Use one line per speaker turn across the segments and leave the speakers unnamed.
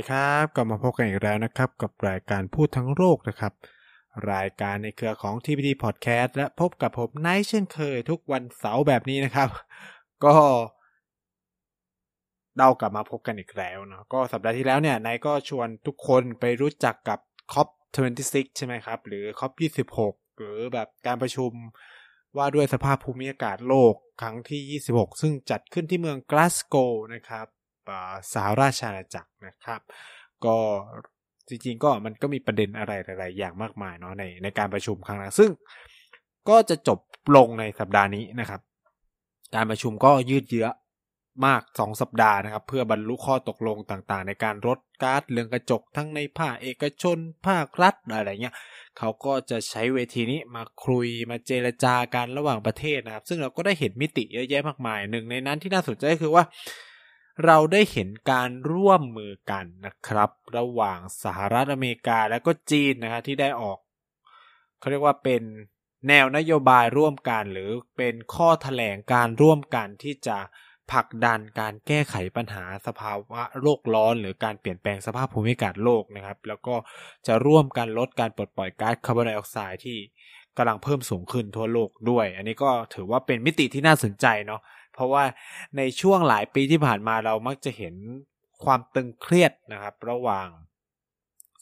ดีครับกลับมาพบกันอีกแล้วนะครับ กับรายการพูดทั้งโลกนะครับ รายการในเครือของ TPD Podcast และพบกับผมไนท์เช่นเคยทุกวันเสาร์แบบนี้นะครับ ก็เรากลับมาพบกันอีกแล้วเนาะก็สัปดาห์ที่แล้วเนี่ยไนท์ก็ชวนทุกคนไปรู้จักกับ COP26 ใช่ไหมครับ หรือ COP26 หรือแบบการประชุมว่าด้วยสภาพภูมิอากาศโลกครั้งที่ 26 ซึ่งจัดขึ้นที่เมืองกลาสโกนะครับ สหราชอาณาจักรนะครับ ก็จริงๆก็มันก็มีประเด็นอะไรหลายๆอย่างมากมายเนาะในในการประชุมครั้งนั้นซึ่งก็จะจบลงในสัปดาห์นี้นะครับ การประชุมก็ยืดเยื้อมาก 2 สัปดาห์นะครับ เพื่อบรรลุข้อตกลงต่างๆ ในการลดก๊าซเรือนกระจกทั้งในภาคเอกชน ภาครัฐอะไรเงี้ยเขาก็จะใช้เวทีนี้มาคุยมาเจรจากันระหว่างประเทศนะครับ ซึ่งเราก็ได้เห็นมิติเยอะแยะมากมายหนึ่งในนั้นที่น่าสนใจก็คือว่า เราได้เห็นการร่วมมือกันนะครับ ระหว่างสหรัฐอเมริกาและก็จีนนะครับที่ได้ออกเขาเรียกว่าเป็นแนวนโยบายร่วมกันหรือเป็นข้อถแถลงการร่วมกันที่จะผลักดันการแก้ไขปัญหาสภาวะโลกร้อน หรือการเปลี่ยนแปลงสภาพภูมิอากาศโลกนะครับ แล้วก็จะร่วมกันลดการปลดปล่อยก๊าซคาร์บอนไดออกไซด์ที่กำลังเพิ่มสูงขึ้นทั่วโลกด้วย อันนี้ก็ถือว่าเป็นมิติที่น่าสนใจเนาะ เพราะว่าในช่วงหลายปีที่ผ่านมาเรามักจะเห็นความตึงเครียดนะครับ ระหว่าง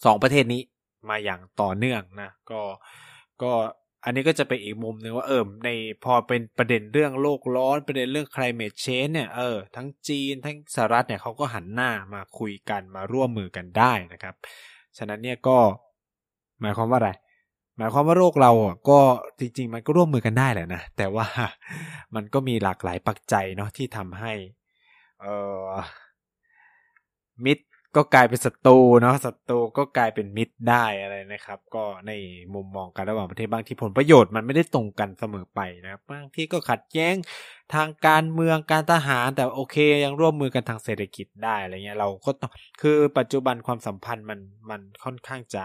สองประเทศนี้มาอย่างต่อเนื่องนะก็ก็อันนี้ก็จะเป็นอีกมุมหนึ่งว่าเออในพอเป็นประเด็นเรื่องโลกร้อนประเด็นเรื่อง climate change เนี่ยเออทั้งจีนทั้งสหรัฐเนี่ยเขาก็หันหน้ามาคุยกันมาร่วมมือกันได้นะครับ ฉะนั้นเนี่ยก็หมายความว่าอะไร หมายความว่าโรคเราก็จริง ๆ มันก็ร่วมมือกันได้แหละนะ แต่ว่ามันก็มีหลากหลายปัจจัยเนาะที่ทำให้เอ่อมิตรก็กลายเป็นศัตรูเนาะศัตรูก็กลายเป็นมิตรได้อะไรนะครับ ก็ในมุมมองกันระหว่างประเทศบางที่ผลประโยชน์มันไม่ได้ตรงกันเสมอไปนะครับบางที่ก็ขัดแย้งทางการเมืองการทหารแต่โอเค ยังร่วมมือกันทางเศรษฐกิจได้อะไรเงี้ยเราก็ต้องคือปัจจุบันความสัมพันธ์มันมันค่อนข้างจะ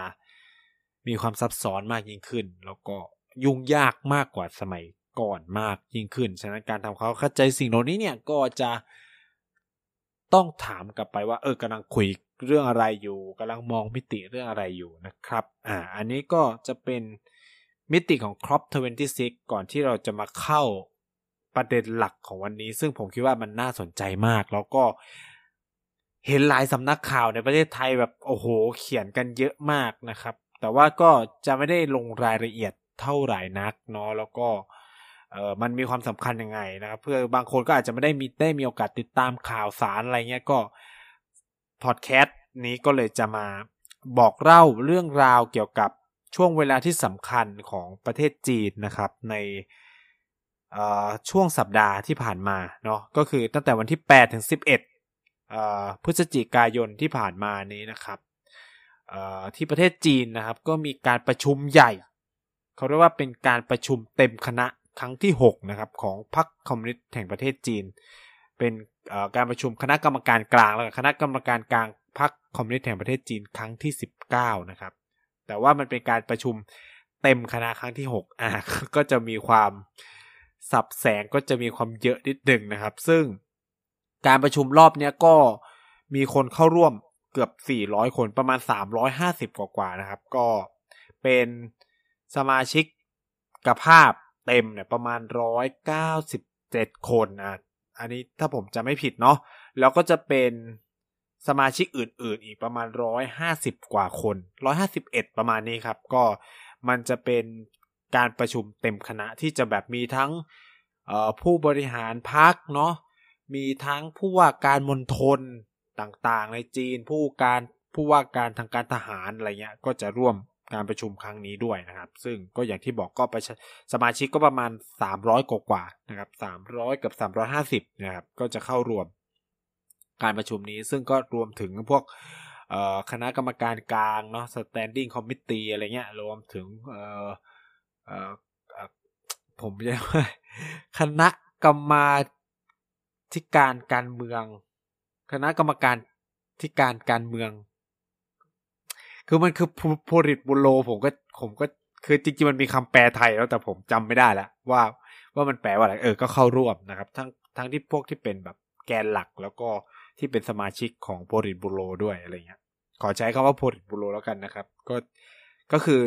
มีความซับซ้อนมากยิ่งขึ้น แล้วก็ยุ่งยากมากกว่าสมัยก่อนมากยิ่งขึ้น ฉะนั้นการทำเขาเข้าใจสิ่งเหล่านี้เนี่ยก็จะต้องถามกลับไปว่า เออกำลังคุยเรื่องอะไรอยู่กำลังมองมิติเรื่องอะไรอยู่นะครับ อ่า อันนี้ก็จะเป็นมิติของ Crop 26 ก่อนที่เราจะมาเข้าประเด็นหลักของวันนี้ ซึ่งผมคิดว่ามันน่าสนใจมาก แล้วก็เห็นหลายสำนักข่าวในประเทศไทยแบบโอ้โห เขียนกันเยอะมากนะครับ แต่ว่าก็จะไม่ได้ลงรายละเอียดเท่าไหร่นักเนาะแล้วก็เออมันมีความสำคัญยังไงนะครับเพื่อบางคนก็อาจจะไม่ได้มีได้มีโอกาสติดตามข่าวสารอะไรเงี้ยก็พอดแคสต์นี้ก็เลยจะมาบอกเล่าเรื่องราวเกี่ยวกับช่วงเวลาที่สำคัญของประเทศจีนนะครับ ในช่วงสัปดาห์ที่ผ่านมาเนาะก็คือตั้งแต่วันที่ 8 ถึง 11พฤศจิกายนที่ผ่านมานี้นะครับ ที่ประเทศจีนนะครับ ก็มีการประชุมใหญ่ เขาเรียกว่าเป็นการประชุมเต็มคณะครั้งที่6นะครับของพรรคคอมมิวนิสต์แห่งประเทศจีน เป็นการประชุมคณะกรรมการกลางแล้วคณะกรรมการกลางพรรคคอมมิวนิสต์แห่งประเทศจีนครั้งที่ 19 นะครับ แต่ว่ามันเป็นการประชุมเต็มคณะครั้งที่6อะก็จะมีความสับแสงก็จะมีความเยอะนิดหนึ่งนะครับ ซึ่งการประชุมรอบนี้ก็มีคนเข้าร่วม เกือบ 400 คนประมาณ 350 กว่ากว่านะครับ ก็เป็นสมาชิกกภาพเต็มเนี่ยประมาณ 197 คนอะอันนี้ถ้าผมจะไม่ผิดเนาะแล้วก็จะเป็นสมาชิกอื่น ๆ อีกประมาณ 150 กว่าคน 151 ประมาณนี้ครับ ก็มันจะเป็นการประชุมเต็มคณะที่จะแบบมีทั้งผู้บริหารพักเนาะมีทั้งผู้ว่าการมณฑล ต่างๆ ในจีนผู้การผู้ว่าการทางการทหารอะไรเงี้ยก็จะร่วมการประชุมครั้งนี้ด้วยนะครับ ซึ่งก็อย่างที่บอกก็ไปสมาชิกก็ประมาณ 300 กว่ากว่านะครับ 300 กับ 350 นะครับ ก็จะเข้ารวมการประชุมนี้ ซึ่งก็รวมถึงพวกคณะกรรมการกลางเนาะ standing committee อะไรเงี้ย รวมถึงผมเรียกว่าคณะกรรมาธิการการเมือง คณะกรรมการที่การการเมือง คือมันคือโพลิตบุโลผมก็ผมก็คือจริงๆมันมีคำแปลไทยแล้วแต่ผมจำไม่ได้ล้วว่าว่ามันแปลว่าอะไรเออก็เข้าร่วมนะครับ ทั้งทั้งที่พวกที่เป็นแบบแกนหลักแล้วก็ที่เป็นสมาชิกของโพลิตบูโรด้วยอะไรเงี้ย ขอใช้คำว่าโพลิตบูโรแล้วกันนะครับ ก็ก็คือ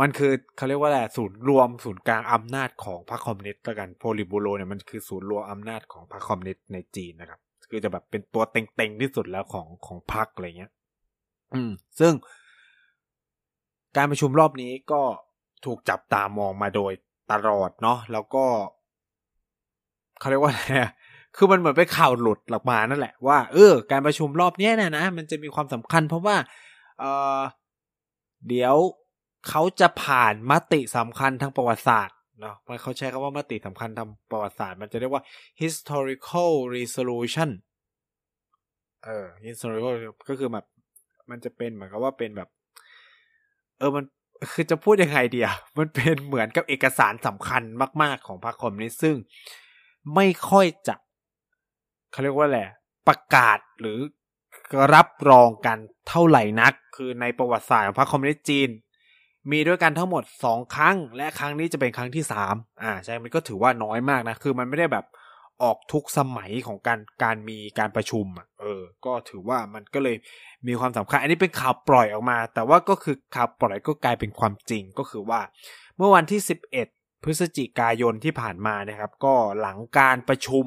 มันคือเขาเรียกว่าอะไรศูนย์รวมศูนย์กลางอำนาจของพรรคคอมมิวนิสต์แล้วกันโพลิตบูโรเนี่ยมันคือศูนย์รวมอำนาจของพรรคคอมมิวนิสต์ในจีนนะครับ คือจะแบบเป็นตัวเต็งๆที่สุดแล้วของของพรรคอะไรเงี้ย อืม ซึ่งการประชุมรอบนี้ก็ถูกจับตามองมาโดยตลอดเนาะแล้วก็เขาเรียกว่าอะไรคือมันเหมือนไปข่าวหลุดหลักมานั่นแหละว่าเออการประชุมรอบนี้เนี่ยนะมันจะมีความสำคัญเพราะว่า เออเดี๋ยวเขาจะผ่านมติสำคัญทางประวัติศาสตร์ เนาะมันเขาใช้คำว่ามติสำคัญทางประวัติศาสตร์ มันจะเรียกว่า historical resolution เออ historical ก็คือแบบมันจะเป็นเหมือนกับว่าเป็นแบบ เออมันคือจะพูดยังไงเดีอะมันเป็นเหมือนกับเอกสารสำคัญมาก ๆ ของพรรคคอมมิวนิสต์ซึ่งไม่ค่อยจะเขาเรียกว่าแหละประกาศหรือรับรองกันเท่าไหร่นัก คือในประวัติศาสตร์ของพรรคคอมมิวนิสต์จีน มีด้วยกันทั้งหมดสองครั้ง และครั้งนี้จะเป็นครั้งที่สามอ่าใช่ มันก็ถือว่าน้อยมากนะ คือมันไม่ได้แบบออกทุกสมัยของการการมีการประชุมอะเออ ก็ถือว่ามันก็เลยมีความสำคัญ อันนี้เป็นข่าวปล่อยออกมา แต่ว่าก็คือข่าวปล่อยก็กลายเป็นความจริงก็คือว่า เมื่อวันที่ 11 พฤศจิกายนที่ผ่านมานะครับ ก็หลังการประชุม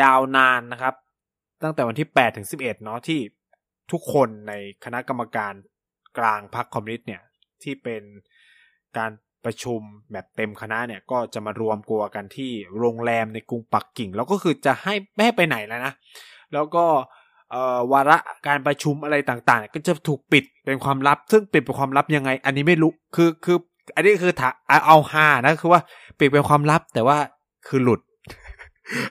ยาวนานนะครับ ตั้งแต่วันที่8ถึง11เนาะที่ทุกคนในคณะกรรมการกลางพรรคคอมมิวนิสต์เนี่ย ที่เป็นการประชุมแบบเต็มคณะเนี่ยก็จะมารวมกลัวกันที่โรงแรมในกรุงปักกิ่ง แล้วก็คือจะให้ไม่ให้ไปไหนแล้วนะ แล้วก็วาระการประชุมอะไรต่างๆ ก็จะถูกปิดเป็นความลับ ซึ่งปิดเป็นความลับยังไง อันนี้ไม่รู้คือคือ อันนี้คือถาเอาฮานะคือว่าปิดเป็นความลับ แต่ว่าคือหลุด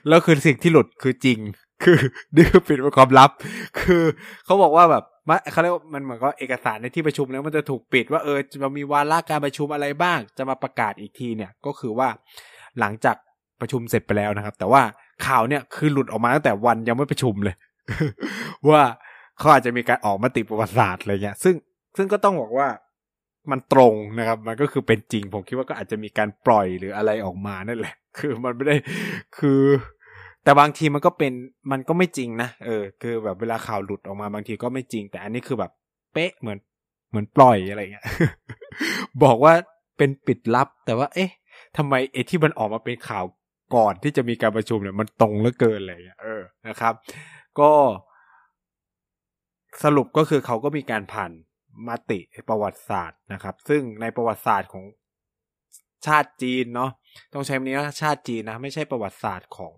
แล้วคือสิ่งที่หลุดคือจริง คือนี่คือปิดเป็นความลับ คือเขาบอกว่าแบบ เขาเรียกว่ามันเหมือนก็เอกสารในที่ประชุมแล้วมันจะถูกปิดว่าเออจะมีวาระการประชุมอะไรบ้าง จะมาประกาศอีกทีเนี่ย ก็คือว่าหลังจากประชุมเสร็จไปแล้วนะครับ แต่ว่าข่าวเนี่ยคือหลุดออกมาตั้งแต่วันยังไม่ประชุมเลย ว่าเขาอาจจะมีการออกมาติประวัติศาสตร์อะไรเงี้ย ซึ่งซึ่งก็ต้องบอกว่ามันตรงนะครับ มันก็คือเป็นจริง ผมคิดว่าก็อาจจะมีการปล่อยหรืออะไรออกมานั่นแหละ คือมันไม่ได้คือ แต่บางทีมันก็เป็นมันก็ไม่จริงนะเออ คือแบบเวลาข่าวหลุดออกมาบางทีก็ไม่จริง แต่อันนี้คือแบบเป๊ะเหมือนเหมือนปล่อยอะไรเงี้ย บอกว่าเป็นปิดลับ แต่ว่า เอ๊ะทำไมไอ้ที่มันออกมาเป็นข่าวก่อนที่จะมีการประชุมเนี่ยมันตรงเหลือเกินเลยเออนะครับ ก็ สรุปก็คือเขาก็มีการผ่านมติประวัติศาสตร์นะครับ ซึ่งในประวัติศาสตร์ของชาติจีนเนาะต้องใช้คำนี้ว่าชาติจีนนะ ไม่ใช่ประวัติศาสตร์ของ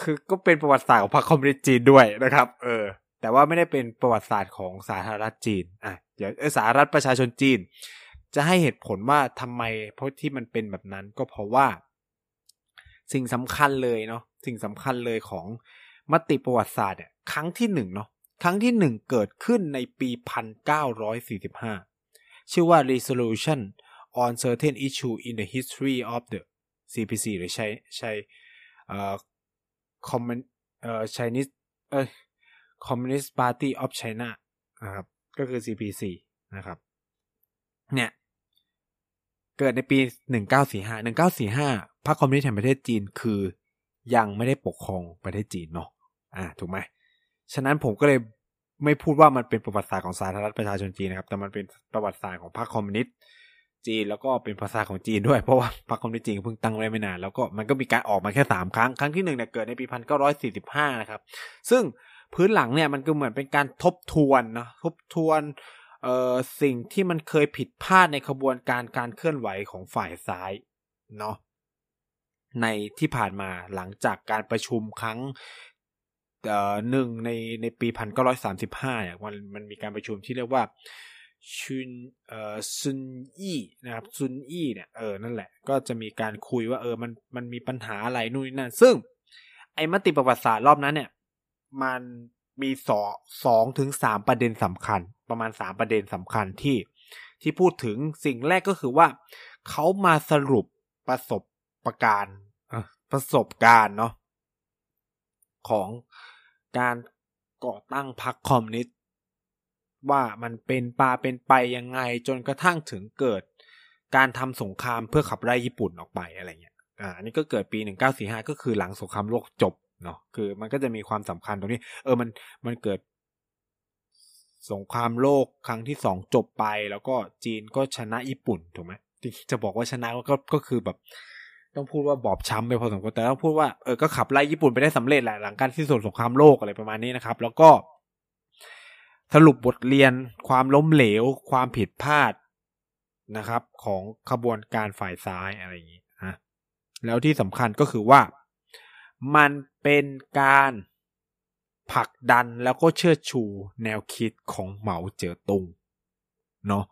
คือก็เป็นประวัติศาสตร์ของพรรคคอมมิวนิสต์จีนด้วยนะครับ เออ แต่ว่าไม่ได้เป็นประวัติศาสตร์ของสาธารณรัฐจีนอะเดี๋ยวสาธารณรัฐประชาชนจีน จะให้เหตุผลว่าทำไมเพราะที่มันเป็นแบบนั้นก็เพราะว่า สิ่งสำคัญเลยเนาะสิ่งสำคัญเลยของมติประวัติศาสตร์เนี่ยครั้งที่หนึ่งเนาะครั้งที่หนึ่งเกิดขึ้นในปีพันเก้าร้อยสี่สิบห้าชื่อว่า resolution on certain issue in the history of the CPC หรือใช้ใช้ เอ่อ common เอ่อ Chinese เอ้ย Communist Party of China นะครับ ก็คือ CPC นะครับ เนี่ย เกิดในปี 1945 1945พรรคคอมมิวนิสต์แห่งประเทศจีนคือยังไม่ได้ปกครองประเทศจีนเนาะอ่า ถูกไหม ฉะนั้นผมก็เลยไม่พูดว่ามันเป็นประวัติศาสตร์ของสาธารณรัฐประชาชนจีนนะครับ แต่มันเป็นประวัติศาสตร์ของพรรคคอมมิวนิสต์ จีนแล้วก็เป็นภาษาของจีนด้วยเพราะว่าพรรคคอมมิวนิสต์จีนเพิ่งตั้งไว้ไม่นานแล้วก็มันก็มีการออกมาแค่สามครั้ง ครั้งที่หนึ่งเนี่ยเกิดในปีพันเก้าร้อยสี่สิบห้านะครับ ซึ่งพื้นหลังเนี่ยมันก็เหมือนเป็นการทบทวนนะทบทวนเอ่อสิ่งที่มันเคยผิดพลาดในขบวนการการเคลื่อนไหวของฝ่ายซ้ายเนาะในที่ผ่านมาหลังจากการประชุมครั้งหนึ่งในในปีพันเก้าร้อยสามสิบห้าเนี่ยมันมันมีการประชุมที่เรียกว่า ชุนเอ่อซุนอี้นะครับซุนอี้เนี่ยเออนั่นแหละ ก็จะมีการคุยว่าเออมันมันมีปัญหาอะไรนู่นนั่นซึ่ง ไอ้มติประวัติศาสตร์รอบนั้นเนี่ย มันมีสองสองถึงสามประเด็นสำคัญ ประมาณสามประเด็นสำคัญที่ที่พูดถึงสิ่งแรกก็คือว่า เขามาสรุปประสบประการประสบการณ์เนาะของการก่อตั้งพรรคคอมมิวนิสต์ ว่ามันเป็นปาเป็นไปยังไงจนกระทั่งถึงเกิด การทำสงครามเพื่อขับไล่ญี่ปุ่นออกไปอะไรเงี้ยอ่าอันนี้ก็เกิดปี 1945 ก็คือหลังสงครามโลกจบเนาะคือมันก็จะมีความสำคัญตรงนี้ เออมันมันเกิด สงครามโลกครั้งที่สองจบไป แล้วก็จีนก็ชนะญี่ปุ่นถูกไหมจะบอกว่าชนะก็ก็คือแบบ ต้องพูดว่าบอบช้ำไปพอสมควรแต่ต้องพูดว่าเออก็ขับไล่ญี่ปุ่นไปได้สำเร็จแหละหลังการที่สุดสงครามโลกอะไรประมาณนี้นะครับ แล้วก็ สรุปบทเรียน ความล้มเหลว ความผิดพลาดนะครับ ของขบวนการฝ่ายซ้ายอะไรอย่างนี้นะแล้วที่สำคัญก็คือว่า มันเป็นการผลักดันแล้วก็เชิดชูแนวคิดของเหมาเจ๋อตุงเนาะ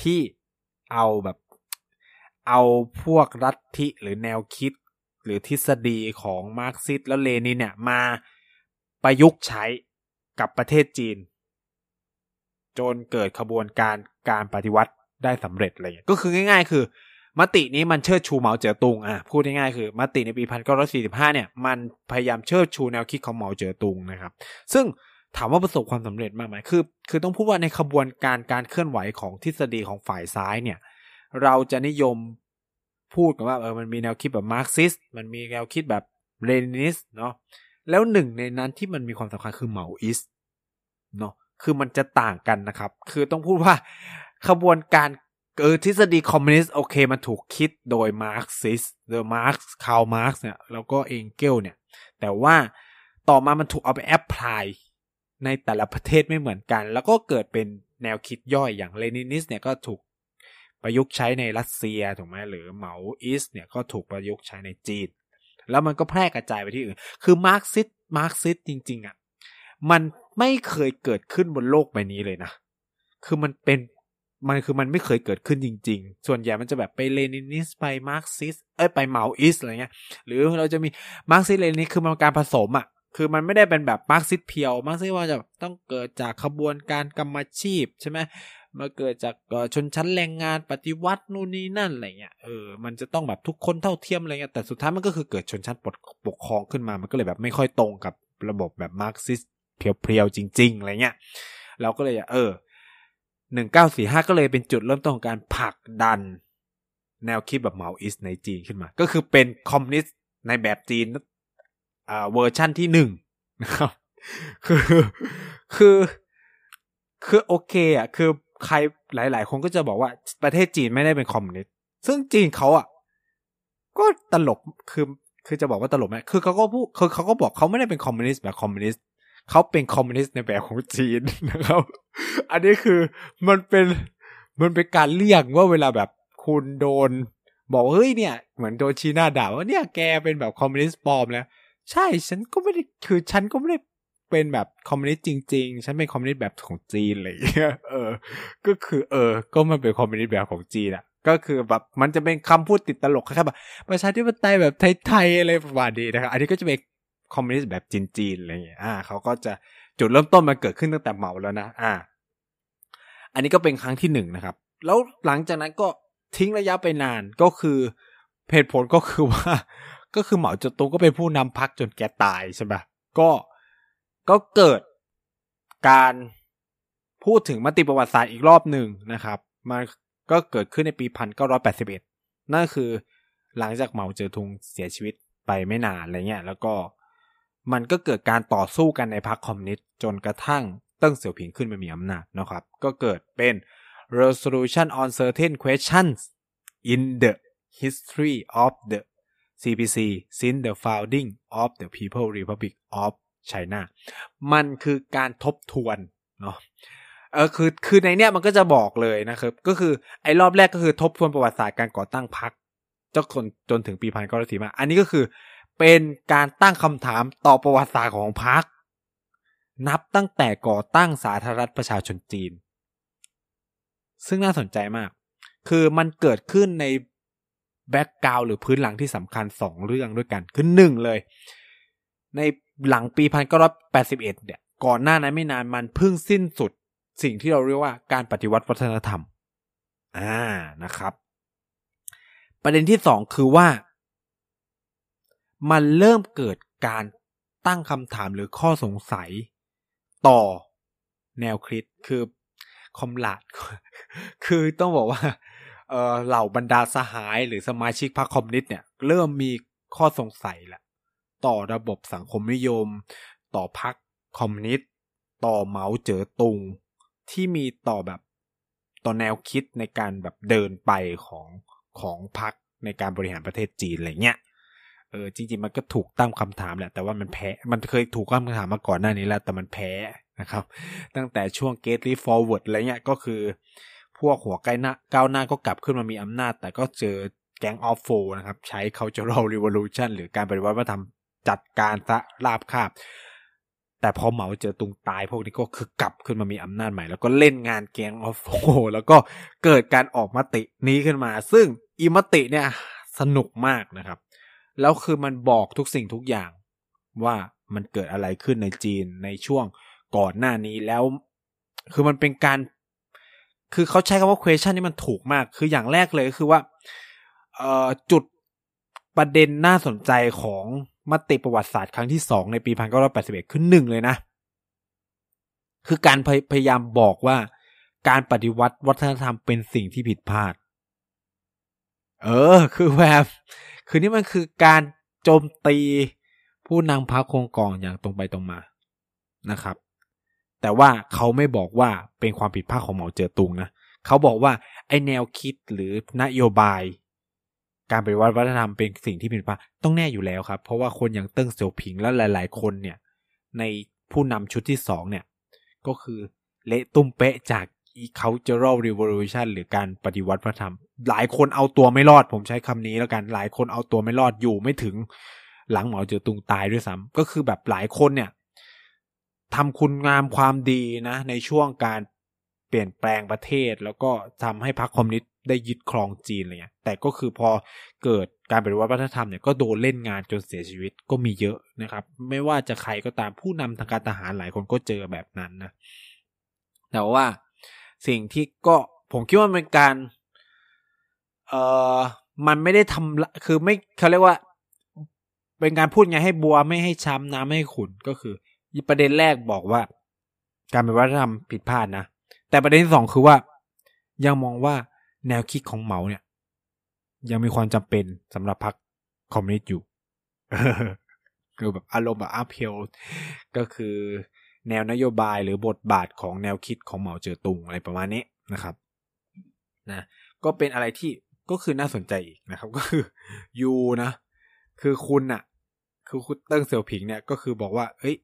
ที่เอาแบบเอาพวกรัฐทิหรือแนวคิด หรือทฤษฎีของมาร์กซิสแล้วเลนินเนี่ยมาประยุกต์ใช้กับประเทศจีน จนเกิดขบวนการการปฏิวัติได้สำเร็จอะไรเงี้ยก็คือง่าย ๆ คือ มตินี้มันเชิดชูเหมาเจ๋อตุงอะพูดง่ายๆคือ มติในปีพันเก้าร้อยสี่สิบห้าเนี่ย มันพยายามเชิดชูแนวคิดของเหมาเจ๋อตุงนะครับ ซึ่งถามว่าประสบความสำเร็จมากไหมคือ คือต้องพูดว่าในขบวนการการเคลื่อนไหวของทฤษฎีของฝ่ายซ้ายเนี่ย เราจะนิยมพูดกันว่าเออมันมีแนวคิดแบบมาร์กซิสมันมีแนวคิดแบบ Leninist เนาะแล้วหนึ่งในนั้นที่มันมีความสำคัญคือ Maoist เนาะ คือมันจะต่างกันนะครับ คือต้องพูดว่าขบวนการเออทฤษฎีคอมมิวนิสต์โอเคมันถูกคิดโดยมาร์กซิสโดยมาร์กซ์คาร์ลมาร์กซ์เนี่ยแล้วก็เองเกลส์เนี่ย แต่ว่าต่อมามันถูกเอาไป apply ในแต่ละประเทศไม่เหมือนกัน แล้วก็เกิดเป็นแนวคิดย่อยอย่าง Leninist เนี่ยก็ถูกประยุกต์ใช้ในรัสเซียถูกไหมหรือ Maoist เนี่ยก็ถูกประยุกต์ใช้ในจีน แล้วมันก็แพร่กระจายไปที่อื่น คือ Marxist Marxist จริงๆอะ่ะมัน ไม่เคยเกิดขึ้นบนโลกใบนี้เลยนะ คือมันเป็นมันคือมันไม่เคยเกิดขึ้นจริง ๆ ส่วนใหญ่มันจะแบบไป Leninist ไปมาร์กซิส เอ้ยไป Maoist อะไรเงี้ย หรือเราจะมี Marxist Leninist คือมันการผสมอะ่ะ คือมันไม่ได้เป็นแบบ Marxist pure Marxist ว่าจะต้องเกิดจากขบวนการกรรมาชีพใช่ไหมมาเกิดจากชนชั้นแรงงานปฏิวัตินู่นนี่นั่นอะไรเงี้ย เออ มันจะต้องแบบทุกคนเท่าเทียมอะไรเงี้ย แต่สุดท้ายมันก็คือเกิดชนชั้นปกครองขึ้นมา มันก็เลยแบบไม่ค่อยตรงกับระบบแบบ Marxist pure ๆจริงๆอะไรเงี้ยเราก็เลยเออหนึ่งเก้าสี่ห้าก็เลยเป็นจุดเริ่มต้นของการผลักดัน แนวคิดแบบ Maoist ในจีนขึ้นมา ก็คือเป็นคอมมิวนิสต์ในแบบจีนอ่าเวอร์ชั่นที่หนึ่งนะครับคือคือคือโอเคอะคือใครหลาย ๆ คนก็จะบอกว่าประเทศจีนไม่ได้เป็นคอมมิวนิสต์ซึ่งจีนเขาอะก็ตลกคือคือจะบอกว่าตลกไหมคือเขาก็พูดคือเขาก็บอกเขาไม่ได้เป็นคอมมิวนิสต์แบบคอมมิวนิสต์ เขาเป็นคอมมิวนิสต์ในแบบของจีนนะครับ อันนี้คือมันเป็นมันเป็นการเรียกว่าเวลาแบบคุณโดน บอกเฮ้ยเนี่ย เหมือนโดนชี้หน้าด่าว่าเนี่ยแกเป็นแบบคอมมิวนิสต์ปลอมแล้วใช่ฉันก็ไม่ได้คือฉันก็ไม่ได้เป็นแบบคอมมิวนิสต์จริง ๆ ฉันเป็นคอมมิวนิสต์แบบของจีนเงี้ยเออ ก็คือ เออ ก็มันเป็นคอมมิวนิสต์แบบของจีนอะก็คือแบบมันจะเป็นคำพูดติดตลกแค่แบบประชาธิปไตยแบบไทยๆอะไรประมาณนี้นะครับอันนี้ก็จะเป็น คอมมิวนิสต์แบบจีนๆอะไรอย่างเงี้ยอ่าเขาก็จะจุดเริ่มต้นมันเกิดขึ้นตั้งแต่เหมาแล้วนะ อ่า อันนี้ก็เป็นครั้งที่หนึ่งนะครับ แล้วหลังจากนั้นก็ทิ้งระยะไปนานก็คือเหตุผลก็คือว่า ก็คือเหมาจตุงก็เป็นผู้นำพักจนแกตายใช่ไหมก็ก็เกิดการพูดถึงมติประวัติศาสตร์อีกรอบหนึ่งนะครับมันก็เกิดขึ้นในปีพันเก้าร้อยแปดสิบเอ็ดนั่นคือหลังจากเหมาเจ๋อทุงเสียชีวิตไปไม่นานอะไรเงี้ยแล้วก็ มันก็เกิดการต่อสู้กันในพรรคคอมมิวนิสต์จนกระทั่งเติ้งเสี่ยวผิงขึ้นมามีอำนาจนะครับ ก็เกิดเป็น resolution on certain questions in the history of the CPC since the founding of the People Republic of China มันคือการทบทวนเนาะเออคือคือในเนี้ยมันก็จะบอกเลยนะครับ ก็คือไอ้รอบแรกก็คือทบทวนประวัติศาสตร์การก่อตั้งพรรคจนจนถึงปีพันเก้าร้อยสี่มาอันนี้ก็คือ เป็นการตั้งคำถามต่อประวัติศาสตร์ของพรรคนับตั้งแต่ก่อตั้งสาธารณรัฐประชาชนจีน ซึ่งน่าสนใจมาก คือมันเกิดขึ้นในแบ็กกราวหรือพื้นหลังที่สำคัญสองเรื่องด้วยกันคือหนึ่งเลย ในหลังปีพันเก้าร้อยแปดสิบเอ็ดเนี่ย ก่อนหน้านั้นไม่นานมันเพิ่งสิ้นสุดสิ่งที่เราเรียกว่าการปฏิวัติวัฒนธรรม อ่านะครับ ประเด็นที่สองคือว่า มันเริ่มเกิดการตั้งคำถามหรือข้อสงสัย ต่อแนวคิดคือคอมลาด คือต้องบอกว่าเออเหล่าบรรดาสหายหรือสมาชิกพรรคคอมมิวนิสต์เนี่ยเริ่มมีข้อสงสัยแหละต่อระบบสังคมนิยม ต่อพรรคคอมมิวนิสต์ต่อเหมาเจ๋อตุง ที่มีต่อแบบต่อแนวคิดในการแบบเดินไปของของพรรคในการบริหารประเทศจีนอะไรเงี้ย เออจริงๆมันก็ถูกตั้งคำถามแหละ แต่ว่ามันแพ้ มันเคยถูกตั้งคำถามมาก่อนหน้านี้แล้ว แต่มันแพ้นะครับ ตั้งแต่ช่วง Gate Leap Forward อะไรเงี้ยก็คือ พวกหัวใกล้หน้าก้าวหน้าก็กลับขึ้นมามีอำนาจ แต่ก็เจอแก๊งออฟโฟนะครับ ใช้ cultural revolution หรือการปฏิวัติวัฒนธรรมจัดการซะราบคาบ แต่พอเหมาเจอตุงตายพวกนี้ก็คือกลับขึ้นมามีอำนาจใหม่ แล้วก็เล่นงานแก๊งออฟโฟแล้วก็เกิดการออกมตินี้ขึ้นมา ซึ่งอีมติเนี่ยสนุกมากนะครับ แล้วคือมันบอกทุกสิ่งทุกอย่าง ว่ามันเกิดอะไรขึ้นในจีนในช่วงก่อนหน้านี้แล้ว คือมันเป็นการ คือเขาใช้คำว่า question นี่มันถูกมาก คืออย่างแรกเลยก็คือว่าจุดประเด็นน่าสนใจของมติประวัติศาสตร์ครั้งที่สองในปีพันเก้าร้อยแปดสิบเอ็ดคือหนึ่งเลยนะ คือการพยพยายามบอกว่าการปฏิวัติวัฒนธรรมเป็นสิ่งที่ผิดพลาด เออ คือแบบ คือนี่มันคือการโจมตีผู้นำพรรคคงกองอย่างตรงไปตรงมานะครับ แต่ว่าเขาไม่บอกว่าเป็นความผิดพลาดของเหมาเจ๋อตุงนะเขาบอกว่าไอแนวคิดหรือนโยบาย การปฏิวัติวัฒนธรรมเป็นสิ่งที่ผิดพลาดต้องแน่อยู่แล้วครับ เพราะว่าคนอย่างเติ้งเสี่ยวผิงและหลาย ๆ คนเนี่ยในผู้นำชุดที่สองเนี่ยก็คือเละตุ้มเป๊ะจาก cultural revolution หรือการปฏิวัติวัฒนธรรม หลายคนเอาตัวไม่รอด ผมใช้คำนี้แล้วกัน หลายคนเอาตัวไม่รอดอยู่ไม่ถึงหลังเหมาเจ๋อตุงตายด้วยซ้ำก็คือแบบหลายคนเนี่ยทำคุณงามความดีนะ ในช่วงการเปลี่ยนแปลงประเทศ แล้วก็ทำให้พรรคคอมมิวนิสต์ได้ยึดครองจีนอะไรเงี้ย แต่ก็คือพอเกิดการปฏิวัติวัฒนธรรมเนี่ยก็โดนเล่นงานจนเสียชีวิตก็มีเยอะนะครับ ไม่ว่าจะใครก็ตามผู้นำทางการทหารหลายคนก็เจอแบบนั้นนะแต่ว่า สิ่งที่ก็ผมคิดว่าเป็นการเอ่อมันไม่ได้ทำคือไม่เขาเรียกว่า เป็นการพูดไงให้บัวไม่ให้ช้ำน้ำไม่ให้ขุ่นก็คือประเด็นแรกบอกว่า การปฏิวัติวัฒนธรรมผิดพลาดนะแต่ประเด็นที่สองคือว่า ยังมองว่าแนวคิดของเหมาเนี่ย ยังมีความจำเป็นสำหรับพรรคคอมมิวนิสต์อยู่คือแบบอารมณ์แบบอัพเพลก็คือ แนวนโยบายหรือบทบาทของแนวคิดของเหมาเจ๋อตุงอะไรประมาณนี้นะครับนะก็เป็นอะไรที่ก็คือน่าสนใจอีกนะครับ ก็คือยูนะ คือคุณอะคือคุณเติ้งเสี่ยวผิงเนี่ยก็คือบอกว่า เอ้ย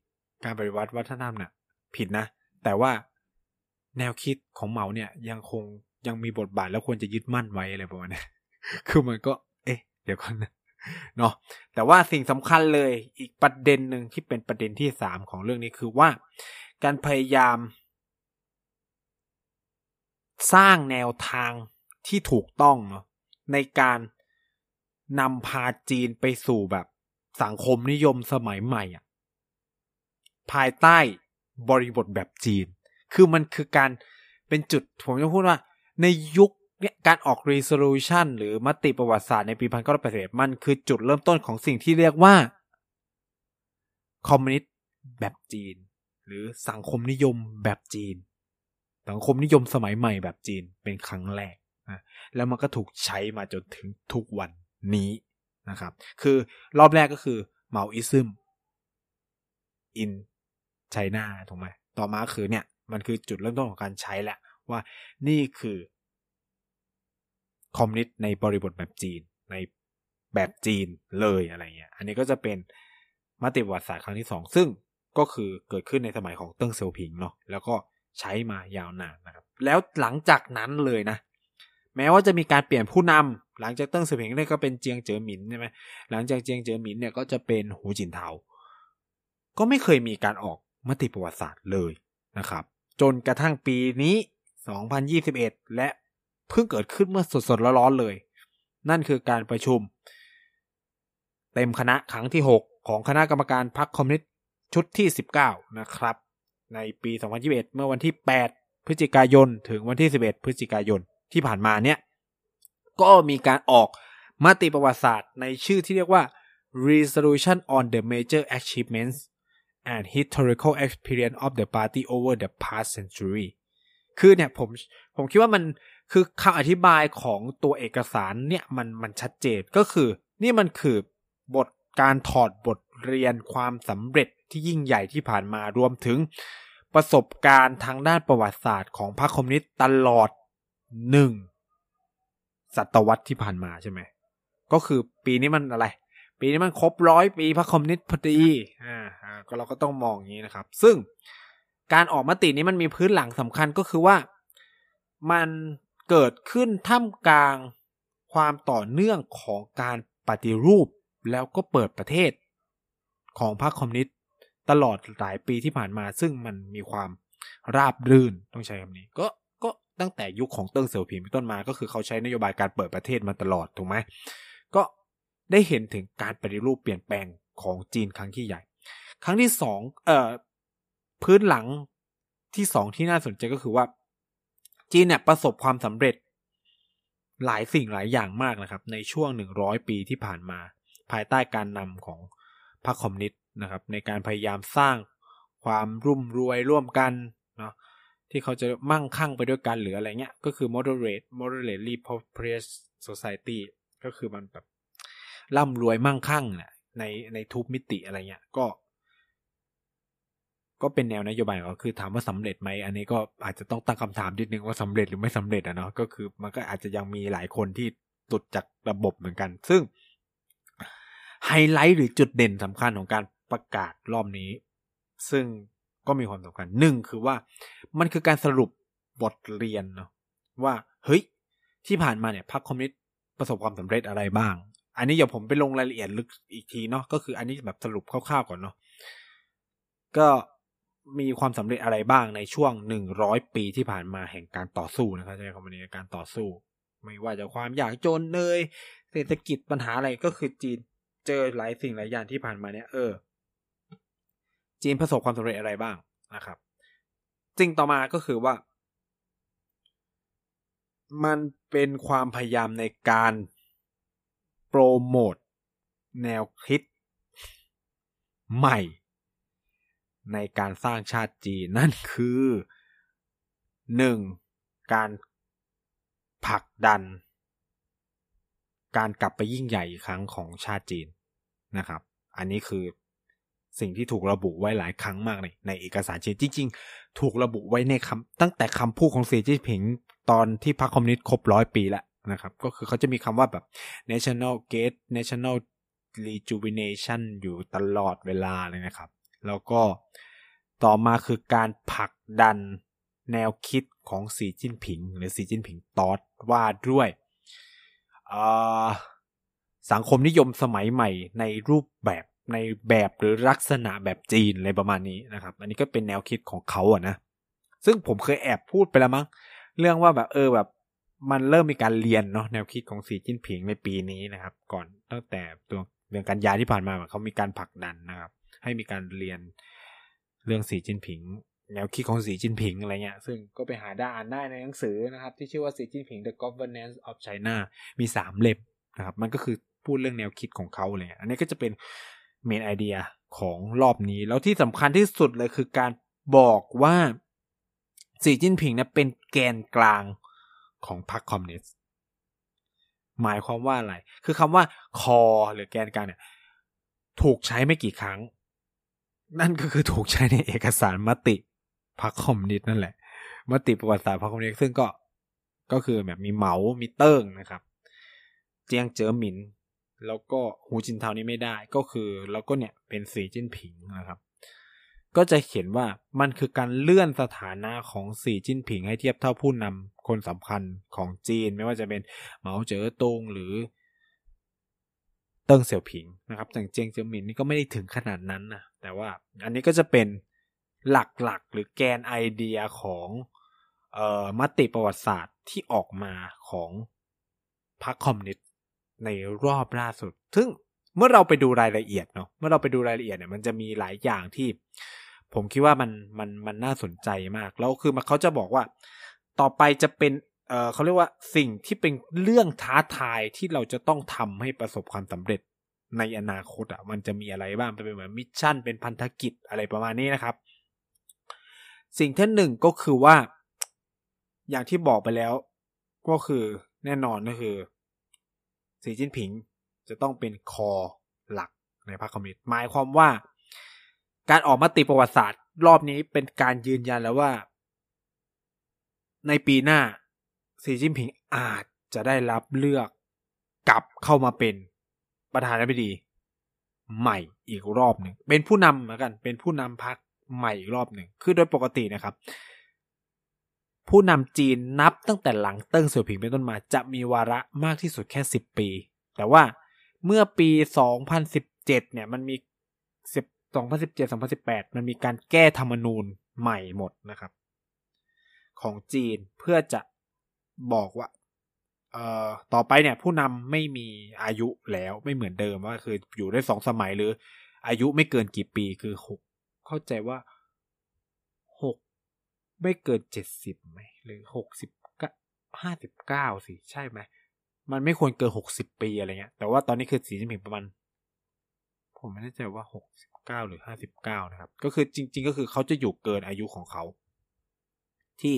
การปฏิวัติวัฒนธรรมเนี่ยผิดนะ แต่ว่าแนวคิดของเหมาเนี่ย ยังคงยังมีบทบาทแล้วควรจะยึดมั่นไว้อะไรประมาณนี้คือมันก็ เอ๊ะ เดี๋ยวก่อนนะ เนาะแต่ว่าสิ่งสำคัญเลยอีกประเด็นหนึ่งที่เป็นประเด็นที่สามของเรื่องนี้คือว่า การพยายาม สร้างแนวทางที่ถูกต้องเนาะในการนำพาจีนไปสู่แบบสังคมนิยมสมัยใหม่อะภายใต้บริบทแบบจีน คือมันคือการเป็นจุดผมจะพูดว่า ในยุค เนี่ยการออก resolution หรือมติประวัติศาสตร์ในปีพันเก้าร้อยแปดสิบมันคือจุดเริ่มต้นของสิ่งที่เรียกว่า คอมมิวนิสต์แบบจีน หรือสังคมนิยมแบบจีน สังคมนิยมสมัยใหม่แบบจีนเป็นครั้งแรกนะแล้วมันก็ถูกใช้มาจนถึงทุกวันนี้นะครับ คือรอบแรกก็คือเมาอิซึมอินไชน่าถูกไหมต่อมาคือเนี่ย มันคือจุดเริ่มต้นของการใช้แหละว่านี่คือ คอมมิวนิสต์ในบริบทแบบจีนในแบบจีนเลยอะไรเงี้ย อันนี้ก็จะเป็นมติประวัติศาสตร์ครั้งที่สองซึ่งก็คือเกิดขึ้นในสมัยของเติ้งเซี่ยวผิงเนาะแล้วก็ใช้มายาวนานนะครับ แล้วหลังจากนั้นเลยนะ แม้ว่าจะมีการเปลี่ยนผู้นำหลังจากเติ้งเซี่ยวผิงเนี่ยก็เป็นเจียงเจ๋อหมินใช่ไหมหลังจากเจียงเจ๋อหมินเนี่ยก็จะเป็นหูจินเทา ก็ไม่เคยมีการออกมติประวัติศาสตร์เลยนะครับ จนกระทั่งปีนี้ 2021 และ เพิ่งเกิดขึ้นเมื่อสดๆร้อนๆเลย นั่นคือการประชุม เต็มคณะครั้งที่ 6 ของคณะกรรมการพรรคคอมมิวนิสต์ชุดที่ 19 นะครับ ในปี 2021 เมื่อวันที่ 8 พฤศจิกายน ถึงวันที่ 11 พฤศจิกายนที่ผ่านมาเนี่ย ก็มีการออกมติประวัติศาสตร์ในชื่อที่เรียกว่า Resolution on the Major Achievements and historical experience of the party over the past century คือเนี่ยผมผมคิดว่ามัน คือคำอธิบายของตัวเอกสารเนี่ยมันมันชัดเจนก็คือ นี่มันคือบทการถอดบทเรียนความสำเร็จที่ยิ่งใหญ่ที่ผ่านมารวมถึงประสบการณ์ทางด้านประวัติศาสตร์ของพรรคคอมมิวนิสต์ตลอดหนึ่งศตวรรษที่ผ่านมาใช่ไหม ก็คือปีนี้มันอะไร ปีนี้มันครบร้อยปีพรรคคอมมิวนิสต์พอดีอ่าก็เราก็ต้องมองอย่างนี้นะครับ ซึ่งการออกมตินี้มันมีพื้นหลังสำคัญก็คือว่ามัน เกิดขึ้นท่ามกลาง ความต่อเนื่องของการปฏิรูปแล้วก็เปิดประเทศ ของพรรคคอมมิวนิสต์ตลอดหลายปีที่ผ่านมา ซึ่งมันมีความราบรื่นต้องใช้คำนี้ ก็ก็ตั้งแต่ยุคของเติ้งเสี่ยวผิงเป็นต้นมาก็คือเขาใช้นโยบายการเปิดประเทศมาตลอดถูกไหมก็ได้เห็นถึงการปฏิรูปเปลี่ยนแปลงของจีนครั้งที่ใหญ่ ครั้งที่สองเอ่อพื้นหลังที่สองที่น่าสนใจก็คือว่า จีนเนี่ยประสบความสำเร็จ หลายสิ่งหลายอย่างมากนะครับ ในช่วงหนึ่งร้อยปีที่ผ่านมา ภายใต้การนำของพรรคคอมมิวนิสต์นะครับ ในการพยายามสร้างความรุ่มรวยร่วมกันเนาะที่เขาจะมั่งคั่งไปด้วยกันหรืออะไรเงี้ย ก็คือ moderate moderately prosperous society ก็คือมันแบบร่ำรวยมั่งคั่งนี่ยในในทุกมิติอะไรเงี้ย ก็ ก็เป็นแนวนโยบายก็คือถามว่าสำเร็จไหมอันนี้ก็อาจจะต้องตั้งคำถามนิดนึงว่าสำเร็จหรือไม่สำเร็จอะเนาะก็คือมันก็อาจจะยังมีหลายคนที่ตุดจากระบบเหมือนกัน ซึ่งไฮไลท์หรือจุดเด่นสำคัญของการประกาศรอบนี้ ซึ่งก็มีความสำคัญหนึ่งคือว่ามันคือการสรุปบทเรียนเนาะว่าเฮ้ยที่ผ่านมาเนี่ยพรรคคอมมิวนิสต์ประสบความสำเร็จอะไรบ้าง อันนี้เดี๋ยวผมไปลงรายละเอียดลึกอีกทีเนาะก็คืออันนี้แบบสรุปคร่าวๆก่อนเนาะก็ มีความสำเร็จอะไรบ้างในช่วงหนึ่งร้อยปีที่ผ่านมาแห่งการต่อสู้นะครับใช้คำนี้การต่อสู้ ไม่ว่าจะความอยากจนเลย เศรษฐกิจปัญหาอะไรก็คือจีนเจอหลายสิ่งหลายอย่างที่ผ่านมาเนี่ยเออ จีนประสบความสำเร็จอะไรบ้างนะครับสิ่งต่อมาก็คือว่า มันเป็นความพยายามในการโปรโมทแนวคิดใหม่ ในการสร้างชาติจีนนั่นคือหนึ่งการผลักดัน การกลับไปยิ่งใหญ่อีกครั้งของชาติจีนนะครับ อันนี้คือสิ่งที่ถูกระบุไว้หลายครั้งมากเลยในเอกสารเชนจริง ๆ ถูกระบุไว้ในคำตั้งแต่คำพูดของเสียจิ้นผิงตอนที่พรรคคอมมิวนิสต์ครบร้อยปีแล้วนะครับ ก็คือเขาจะมีคำว่าแบบ national gate national rejuvenation อยู่ตลอดเวลาเลยนะครับ แล้วก็ต่อมาคือการผลักดันแนวคิดของสีจิ้นผิง หรือสีจิ้นผิงตอดว่าด้วยสังคมนิยมสมัยใหม่ในรูปแบบในแบบหรือลักษณะแบบจีนอะไรประมาณนี้นะครับ อันนี้ก็เป็นแนวคิดของเขาอะนะ ซึ่งผมเคยแอบพูดไปแล้วมั้งเรื่องว่าแบบเออแบบมันเริ่มมีการเรียนเนาะแนวคิดของสีจิ้นผิงในปีนี้นะครับ ก่อนตั้งแต่ตัวเดือนกันยาที่ผ่านมาเขามีการผลักดันนะครับ ให้มีการเรียนเรื่องสีจิ้นผิง แนวคิดของสีจิ้นผิงอะไรเงี้ย ซึ่งก็ไปหาได้อ่านได้ในหนังสือนะครับ ที่ชื่อว่าสีจิ้นผิง The Governance of China มีสามเล่มนะครับ มันก็คือพูดเรื่องแนวคิดของเขาเลย อันนี้ก็จะเป็นเมนไอเดียของรอบนี้ แล้วที่สำคัญที่สุดเลยคือการบอกว่าสีจิ้นผิงเนี่ยเป็นแกนกลางของพรรคคอมมิวนิสต์หมายความว่าอะไร คือคำว่า core หรือแกนกลางเนี่ย ถูกใช้ไม่กี่ครั้ง นั่นก็คือถูกใช้ในเอกสารมติพรรคคอมมิวนิสต์นั่นแหละ มติประวัติศาสตร์พรรคคอมมิวนิสต์ซึ่งก็ก็คือแบบมีเหมามีเติ้งนะครับ เจียงเจ๋อหมิน แล้วก็หูจินเทานี้ไม่ได้ก็คือแล้วก็เนี่ยเป็นสีจิ้นผิงนะครับ ก็จะเห็นว่ามันคือการเลื่อนสถานะของสีจิ้นผิงให้เทียบเท่าผู้นำคนสำคัญของจีน ไม่ว่าจะเป็นเหมาเจ๋อตงหรือ เติ้งเสี่ยวผิงนะครับแต่เจียงเจ๋อหมินนี่ก็ไม่ได้ถึงขนาดนั้นนะแต่ว่าอันนี้ก็จะเป็นหลักๆหรือแกนไอเดียของเอ่อมติประวัติศาสตร์ที่ออกมาของพรรคคอมมิวนิสต์ในรอบล่าสุด ซึ่งเมื่อเราไปดูรายละเอียดเนาะเมื่อเราไปดูรายละเอียดเนี่ยมันจะมีหลายอย่างที่ผมคิดว่ามันมันมันน่าสนใจมาก แล้วคือมันเขาจะบอกว่า ต่อไปจะเป็น เอ่อเขาเรียกว่าสิ่งที่เป็นเรื่องท้าทายที่เราจะต้องทำให้ประสบความสำเร็จในอนาคตอะมันจะมีอะไรบ้างเป็นเหมือนมิชชั่นเป็นพันธกิจอะไรประมาณนี้นะครับ สิ่งที่หนึ่งก็คือว่า อย่างที่บอกไปแล้ว ก็คือแน่นอนก็คือ สีจิ้นผิงจะต้องเป็นคอหลักในพรรคคอมมิวนิสต์หมายความว่า การออกมาติประวัติศาสตร์ รอบนี้เป็นการยืนยันแล้วว่า ในปีหน้า สีจิ้นผิงอาจจะได้รับเลือกกลับเข้ามาเป็นประธานาธิบดีใหม่อีกรอบหนึ่ง เป็นผู้นำเหมือนกัน เป็นผู้นำพรรคใหม่อีกรอบหนึ่ง คือโดยปกตินะครับ ผู้นำจีนนับตั้งแต่หลังเติ้งเสี่ยวผิงเป็นต้นมา จะมีวาระมากที่สุดแค่สิบปี แต่ว่าเมื่อปีสองพันสิบเนี่ย มันมีสิบสองพันสิบเจ็ดสองพันสิบแปดมันมีการแก้ธรรมนูญใหม่หมดนะครับ ของจีนเพื่อจะ บอกว่าเอ่อต่อไปเนี่ย ผู้นำไม่มีอายุแล้วไม่เหมือนเดิมว่าคืออยู่ได้สองสมัยหรือ อายุไม่เกินกี่ปีคือหกเข้าใจว่าหกไม่เกินเจ็ดสิบไหมหรือหกสิบห้าสิบเก้าสิใช่ไหมมันไม่ควรเกินหกสิบปีอะไรเงี้ยแต่ว่าตอนนี้คือสีจิ้นผิงประมาณผมไม่แน่ใจว่าหกสิบเก้าหรือห้าสิบเก้านะครับ ก็คือจริง ๆ ก็คือเขาจะอยู่เกินอายุของเขา ที่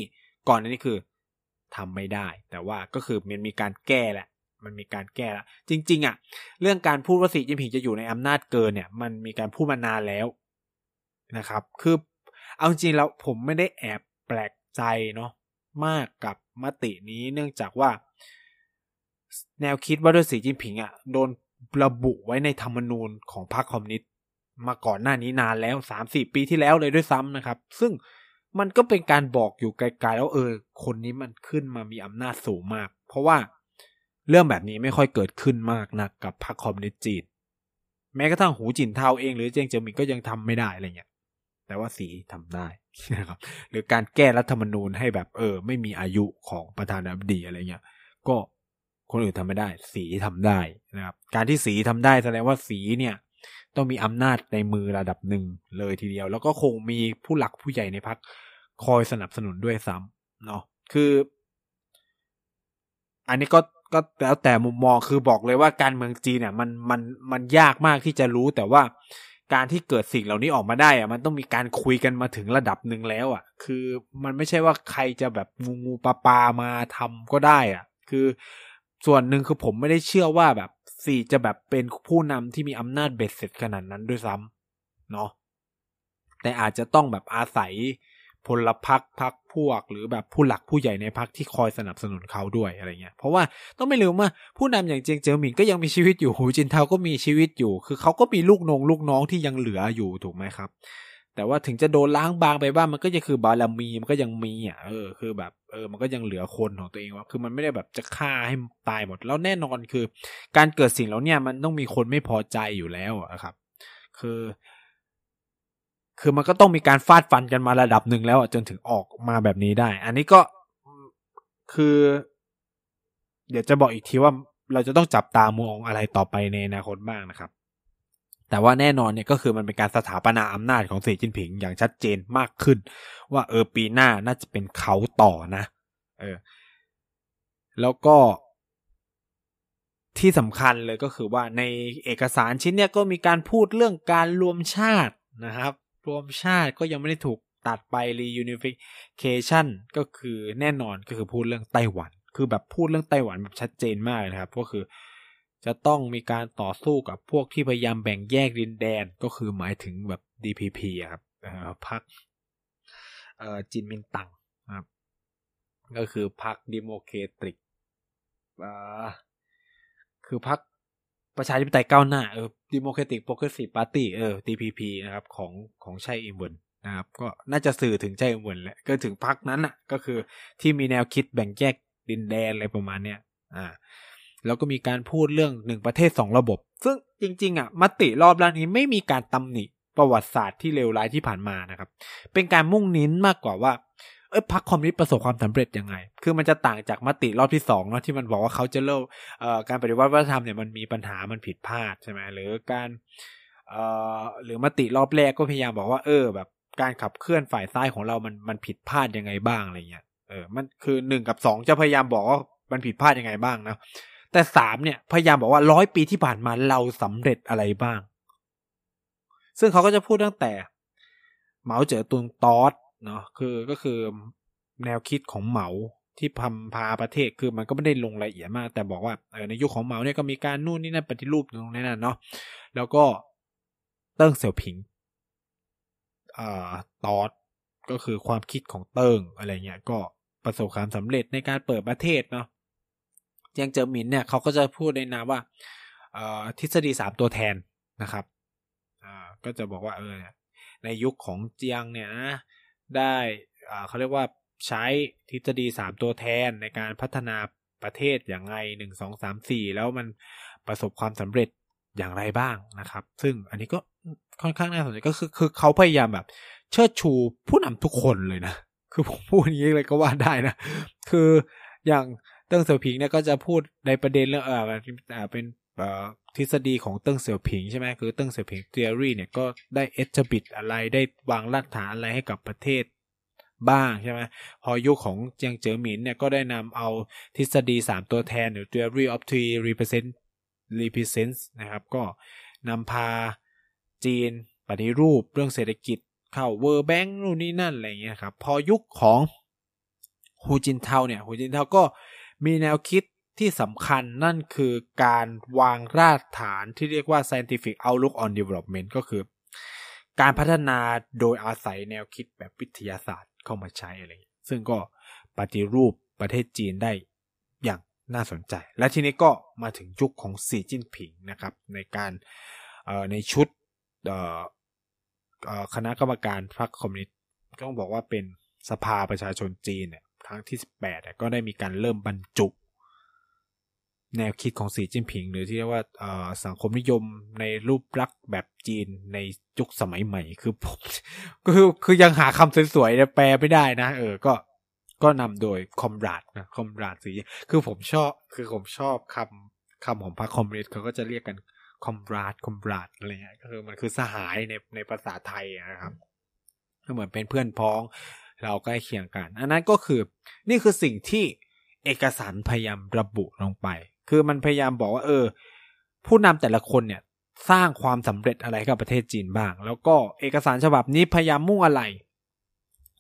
ก่อนนี้คือ ทำไม่ได้ แต่ว่าก็คือมันมีการแก้แหละ มันมีการแก้ละจริง ๆ อะ เรื่องการพูดว่าสีจิ้นผิงจะอยู่ในอำนาจเกินเนี่ย มันมีการพูดมานานแล้วนะครับ คือเอาจริงแล้วผมไม่ได้แอบแปลกใจเนาะมากกับมตินี้เนื่องจากว่า แนวคิดว่าด้วยสีจิ้นผิงอะโดนระบุไว้ในธรรมนูญของพรรคคอมมิวนิสต์มาก่อนหน้านี้นานแล้วสามสี่ปีที่แล้วเลยด้วยซ้ำนะครับ ซึ่ง มันก็เป็นการบอกอยู่ไกลๆแล้วเออ คนนี้มันขึ้นมามีอำนาจสูงมาก เพราะว่าเรื่องแบบนี้ไม่ค่อยเกิดขึ้นมากนะกับพรรคคอมมิวนิสต์จีน แม้กระทั่งหูจินเทาเอง หรือเจียงเจิงหมิงก็ยังทำไม่ได้อะไรเงี้ยแต่ว่าสีทำได้นะครับหรือการแก้รัฐธรรมนูญให้แบบเออ ไม่มีอายุของประธานาธิบดีอะไรเงี้ยก็คนอื่นทำไม่ได้ สีทำได้นะครับ การที่สีทำได้แสดงว่าสีเนี่ย ต้องมีอำนาจในมือระดับหนึ่งเลยทีเดียว แล้วก็คงมีผู้หลักผู้ใหญ่ในพักคอยสนับสนุนด้วยซ้ำเนาะคือ อันนี้ก็ก็แล้วแต่มุมมองคือบอกเลยว่าการเมืองจีนเนี่ย มันมันมันยากมากที่จะรู้แต่ว่าการที่เกิดสิ่งเหล่านี้ออกมาได้อะมันต้องมีการคุยกันมาถึงระดับหนึ่งแล้วอะคือมันไม่ใช่ว่าใครจะแบบงูงูปลาปลามาทำก็ได้อะคือส่วนหนึ่งคือผมไม่ได้เชื่อว่าแบบ สี่จะแบบเป็นผู้นำที่มีอำนาจเบ็ดเสร็จขนาดนั้นด้วยซ้ำเนาะแต่อาจจะต้องแบบอาศัยพลพรรคพรรคพวก หรือแบบผู้หลักผู้ใหญ่ในพรรคที่คอยสนับสนุนเขาด้วยอะไรเงี้ย เพราะว่าต้องไม่ลืมว่าผู้นำอย่างเจียงเจิ้อหมิงก็ยังมีชีวิตอยู่หูจินเทาก็มีชีวิตอยู่ คือเขาก็มีลูกนงลูกน้องที่ยังเหลืออยู่ถูกไหมครับ แต่ว่าถึงจะโดนล้างบางไปบ้างมันก็จะคือบารมีมันก็ยังมีอะเออคือแบบเออมันก็ยังเหลือคนของตัวเองว่าคือมันไม่ได้แบบจะฆ่าให้ตายหมด แล้วแน่นอนคือ การเกิดสิ่งแล้วเนี่ยมันต้องมีคนไม่พอใจอยู่แล้วอะครับ คือ คือมันก็ต้องมีการฟาดฟันกันมาระดับหนึ่งแล้วจนถึงออกมาแบบนี้ได้ อันนี้ก็คือ เดี๋ยวจะบอกอีกทีว่าเราจะต้องจับตามองอะไรต่อไปในอนาคตบ้างนะครับ แต่ว่าแน่นอนเนี่ยก็คือมันเป็นการสถาปนาอำนาจของสีจิ้นผิงอย่างชัดเจนมากขึ้น ว่าเออปีหน้าน่าจะเป็นเขาต่อนะ เออ แล้วก็ที่สำคัญเลยก็คือว่าในเอกสารชิ้นเนี้ยก็มีการพูดเรื่องการรวมชาตินะครับ รวมชาติก็ยังไม่ได้ถูกตัดไป reunification ก็คือแน่นอนก็คือพูดเรื่องไต้หวัน คือแบบพูดเรื่องไต้หวันแบบชัดเจนมากนะครับ ก็คือ จะต้องมีการต่อสู้กับพวกที่พยายามแบ่งแยกดินแดนก็คือหมายถึงแบบ DPP ครับพรรคจินมินตังครับ ก็คือพรรค Democratic คือพรรคประชาธิปไตยก้าวหน้าเออ Democratic Progressive Party เออ DPP นะครับ ของของไช่อิงเหวินนะครับ ก็น่าจะสื่อถึงไช่อิงเหวินแหละก็ถึงพรรคนั้นอะ ก็คือที่มีแนวคิดแบ่งแยกดินแดนอะไรประมาณเนี้ยอ่า แล้วก็มีการพูดเรื่องหนึ่งประเทศสองระบบ ซึ่งจริง ๆ อะมติรอบแรกนี้ไม่มีการตำหนิประวัติศาสตร์ที่เลวร้ายที่ผ่านมานะครับ เป็นการมุ่งเน้นมากกว่าว่าเอ้ยพรรคคอมมิวนิสต์ประสบความสำเร็จยังไง คือมันจะต่างจากมติรอบที่สองเนาะที่มันบอกว่าเขาจะเลิกเอ่อการปฏิวัติวัฒนธรรมเนี่ยมันมีปัญหามันผิดพลาดใช่ไหมหรือการเอ่อหรือมติรอบแรกก็พยายามบอกว่าเออ แบบการขับเคลื่อนฝ่ายซ้ายของเรามันมันผิดพลาดยังไงบ้างอะไรเงี้ยเออมันคือหนึ่งกับสองจะพยายามบอกว่ามันผิดพลาดยังไงบ้างนะ แต่สามเนี่ยพยายามบอกว่าร้อยปีที่ผ่านมาเราสำเร็จอะไรบ้าง ซึ่งเขาก็จะพูดตั้งแต่เหมาเจ๋อตุงตอสเนาะคือก็คือแนวคิดของเหมาที่พำพาประเทศคือมันก็ไม่ได้ลงรายละเอียดมาก แต่บอกว่าเออในยุคของเหมาเนี่ยก็มีการนู่นนี่นั่นปฏิรูปตรงนั้นเนาะแล้วก็เติ้งเสี่ยวผิงอ่าตอดก็คือความคิดของเติ้งอะไรเงี้ยก็ประสบความสำเร็จในการเปิดประเทศเนาะ เจียงเจิอหมินเนี่ยเขาก็จะพูดในนามว่าทฤษฎีสามตัวแทนนะครับก็จะบอกว่าเออในยุคของเจียงเนี่ยนะได้เขาเรียกว่าใช้ทฤษฎีสามตัวแทนในการพัฒนาประเทศอย่างไรหนึ่งสองสามสี่แล้วมันประสบความสำเร็จอย่างไรบ้างนะครับ ซึ่งอันนี้ก็ค่อนข้างน่าสนใจก็คือคือเขาพยายามแบบ เชิดชูผู้นำทุกคนเลยนะ คือผมพูดอย่างนี้เลยก็ว่าได้นะ คืออย่าง เติ้งเสี่ยวผิงเนี่ยก็จะพูดในประเด็นเรื่องเออเป็นทฤษฎีของเติ้งเสี่ยวผิงใช่ไหมคือเติ้งเสี่ยวผิงทฤษฎีเนี่ยก็ได้เอชบิดอะไรได้วางรากฐานอะไรให้กับประเทศบ้างใช่ไหมพอยุคของเจียงเจ๋อหมินเนี่ยก็ได้นำเอาทฤษฎี 3 ตัวแทนหรือ theory of three represent represents นะครับก็นำพาจีนปฏิรูปเรื่องเศรษฐกิจเข้า World Bank นู่นนี่นั่นอะไรเงี้ยครับ พอยุคของฮูจินเทาเนี่ยฮูจินเทาก็ มีแนวคิดที่สำคัญนั่นคือการวางรากฐานที่เรียกว่า scientific outlook on development ก็คือ การพัฒนาโดยอาศัยแนวคิดแบบวิทยาศาสตร์เข้ามาใช้อะไรซึ่งก็ปฏิรูปประเทศจีนได้อย่างน่าสนใจ และทีนี้ก็มาถึงยุคของสีจิ้นผิงนะครับ ในการในชุดคณะกรรมการพรรคคอมมิวนิสต์ต้องบอกว่าเป็นสภาประชาชนจีนเนี่ย ครั้งที่ 18 ก็ได้มีการเริ่มบรรจุ แนวคิดของสีจิ้นผิง หรือที่เรียกว่าสังคมนิยมในรูปลักษณ์แบบจีนในยุคสมัยใหม่ คือผมคือคือยังหาคำสวยๆแปลไม่ได้นะ เออก็ก็นำโดยคอมราดนะคอมราดสีคือผมชอบคือผมชอบคำคำของพรรคคอมมิวนิสต์เขาก็จะเรียกกันคอมราดคอมราดอะไรเงี้ยก็คือมันคือสหายในในภาษาไทยนะครับก็เหมือนเป็นเพื่อนพ้อง เราใกล้เคียงกัน อันนั้นก็คือนี่คือสิ่งที่เอกสารพยายามระบุลงไป คือมันพยายามบอกว่า เออ ผู้นำแต่ละคนเนี่ยสร้างความสำเร็จอะไรกับประเทศจีนบ้าง แล้วก็เอกสารฉบับนี้พยายามมุ่งอะไร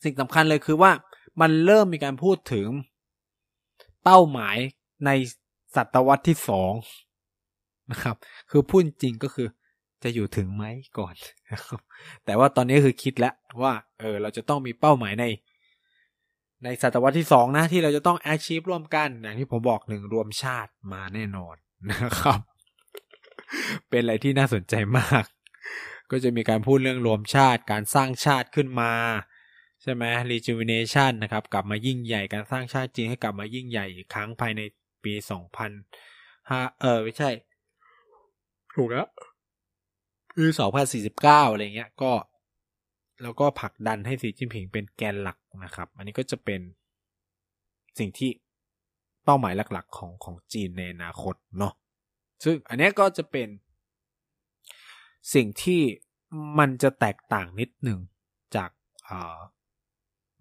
สิ่งสำคัญเลยคือว่ามันเริ่มมีการพูดถึงเป้าหมายในศตวรรษที่สองนะครับ คือพูดจริงก็คือ จะอยู่ถึงไหมก่อนนะครับแต่ว่าตอนนี้คือคิดแล้วว่า เออ เราจะต้องมีเป้าหมายใน ในศตวรรษที่สองนะ ที่เราจะต้อง achieve ร่วมกัน อย่างที่ผมบอกหนึ่งรวมชาติมาแน่นอนนะครับ เป็นอะไรที่น่าสนใจมาก ก็จะมีการพูดเรื่องรวมชาติการสร้างชาติขึ้นมา ใช่ไหม rejuvenation นะครับ กลับมายิ่งใหญ่การสร้างชาติจีนให้กลับมายิ่งใหญ่อีกครั้งภายในปีสองพันห้าเออไม่ใช่ ถูกแล้ว ปีสองพันสี่สิบเก้าอะไรเงี้ยก็ แล้วก็ผลักดันให้สีจิ้นผิงเป็นแกนหลักนะครับ อันนี้ก็จะเป็นสิ่งที่เป้าหมายหลักๆของของจีนในอนาคตเนาะซึ่งอันนี้ก็จะเป็น สิ่งที่มันจะแตกต่างนิดหนึ่งจาก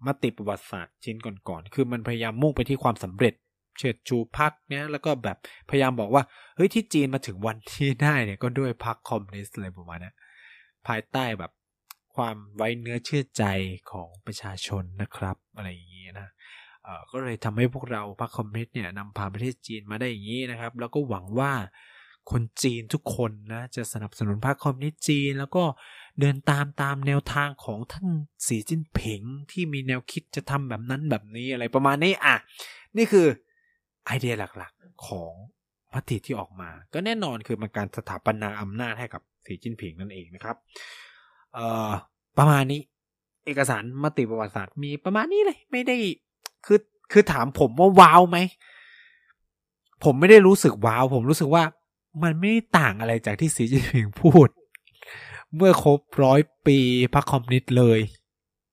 มติประวัติศาสตร์ชิ้นก่อนๆ คือมันพยายามมุ่งไปที่ความสำเร็จ เชิดชูพักเนี้ยแล้วก็แบบพยายามบอกว่า เฮ้ยที่จีนมาถึงวันที่ได้เนี่ยก็ด้วยพักคอมมิวนิสต์อะไรประมาณนี้ภายใต้แบบความไว้เนื้อเชื่อใจของประชาชนนะครับ อะไรอย่างนี้นะก็เลยทำให้พวกเราพรรคคอมมิวนิสต์เนี่ยนำพาประเทศจีนมาได้อย่างนี้นะครับ แล้วก็หวังว่าคนจีนทุกคนนะจะสนับสนุนพรรคคอมมิวนิสต์จีน แล้วก็เดินตามตามแนวทางของท่านสีจิ้นผิงที่มีแนวคิดจะทำแบบนั้นแบบนี้อะไรประมาณนี้อะนี่คือ ไอเดียหลักๆของมติที่ออกมา ก็แน่นอนคือมันการสถาปนาอำนาจให้กับสีจิ้นผิงนั่นเองนะครับ เอ่อประมาณนี้ เอกสารมติประวัติศาสตร์มีประมาณนี้เลย ไม่ได้คือคือถามผมว่าว้าวไหม ผมไม่ได้รู้สึกว้าว ผมรู้สึกว่ามันไม่ต่างอะไรจากที่สีจิ้นผิงพูด เมื่อครบร้อยปีพรรคคอมมิวนิสต์เลย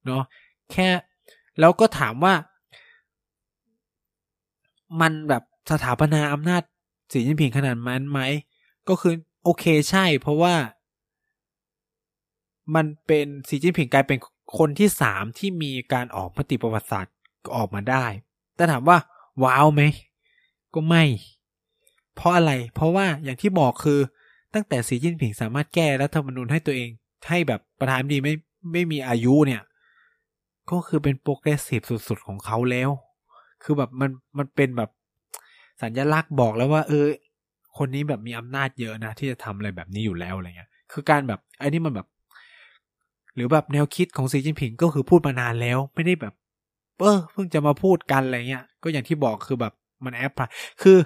เนาะแค่แล้วก็ถามว่า มันแบบสถาปนาอำนาจสีจิ้นผิงขนาดนั้นไหม ก็คือโอเคใช่ เพราะว่า มันเป็นสีจิ้นผิงกลายเป็นคนที่สามที่มีการออกมติประวัติศาสตร์ออกมาได้ แต่ถามว่า ว้าวไหม ก็ไม่ เพราะอะไร เพราะว่าอย่างที่บอกคือตั้งแต่สีจิ้นผิงสามารถแก้รัฐธรรมนูญให้ตัวเอง ให้แบบประธานดีไม่ไม่มีอายุเนี่ย ก็คือเป็นโปรเกรสซีฟสุดๆของเขาแล้ว คือแบบมันมันเป็นแบบสัญลักษณ์บอกแล้วว่า เออ คนนี้แบบมีอำนาจเยอะนะที่จะทำอะไรแบบนี้อยู่แล้วอะไรเงี้ย คือการแบบไอ้นี่มันแบบ หรือแบบแนวคิดของสีจิ้นผิงก็คือพูดมานานแล้ว ไม่ได้แบบเออเพิ่งจะมาพูดกันอะไรเงี้ย ก็อย่างที่บอกคือแบบมันแอปพลายคือ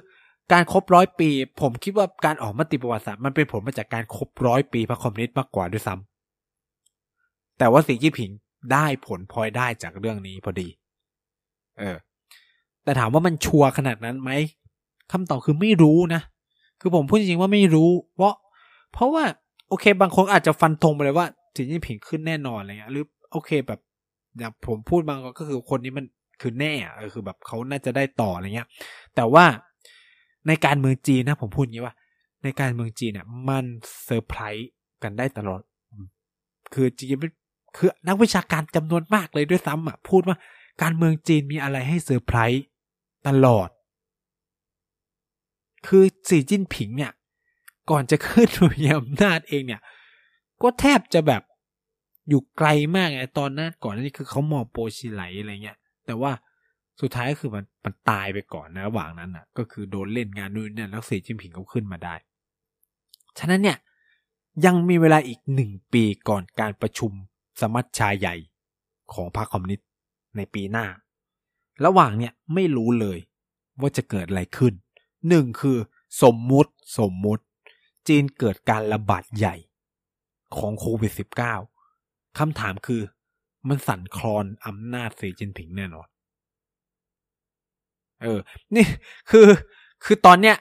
การครบร้อยปี ผมคิดว่าการออกมติประวัติศาสตร์มันเป็นผลมาจากการครบร้อยปีพรรคคอมมิวนิสต์มากกว่าด้วยซ้ำแต่ว่าสีจิ้นผิงได้ผลพลอยได้จากเรื่องนี้พอดี เออ แต่ถามว่ามันชัวร์ขนาดนั้นไหมคำตอบคือไม่รู้นะ คือผมพูดจริงๆว่าไม่รู้ เพราะ เพราะว่า โอเค บางคนอาจจะฟันธงไปเลยว่าสีจิ้นผิงขึ้นแน่นอนอะไรเงี้ยหรือโอเคแบบอย่างผมพูดบางก็คือคนนี้มันคือแน่อะคือแบบเขาน่าจะได้ต่ออะไรเงี้ย แต่ว่าในการเมืองจีนนะ ผมพูดอย่างนี้ว่า ในการเมืองจีนเนี่ยมันเซอร์ไพรส์กันได้ตลอด คือจีนคือนักวิชาการจำนวนมากเลยด้วยซ้ำอะพูดว่าการเมืองจีนมีอะไรให้เซอร์ไพรส์ ตลอด คือสีจิ้นผิงเนี่ย ก่อนจะขึ้นมีอำนาจเองเนี่ย ก็แทบจะแบบอยู่ไกลมากไงตอนนั้นก่อนนี่คือเขามองโปชิไหลอะไรเงี้ย แต่ว่าสุดท้ายก็คือมันมันตายไปก่อนนะระหว่างนั้นอะ ก็คือโดนเล่นงานนู่นเนี่ยแล้วสีจิ้นผิงเขาขึ้นมาได้ ฉะนั้นเนี่ยยังมีเวลาอีกหนึ่งปีก่อนการประชุมสมัชชาใหญ่ของพรรคคอมมิวนิสต์ในปีหน้า ระหว่างเนี่ยไม่รู้เลยว่าจะเกิดอะไรขึ้นหนึ่งคือ สมมุติสมมุติ จีนเกิดการระบาดใหญ่ของโควิด -19 คำถามคือ มันสั่นคลอนอำนาจสีจินผิงแน่นอน เออ นี่คือคือตอนเนี้ย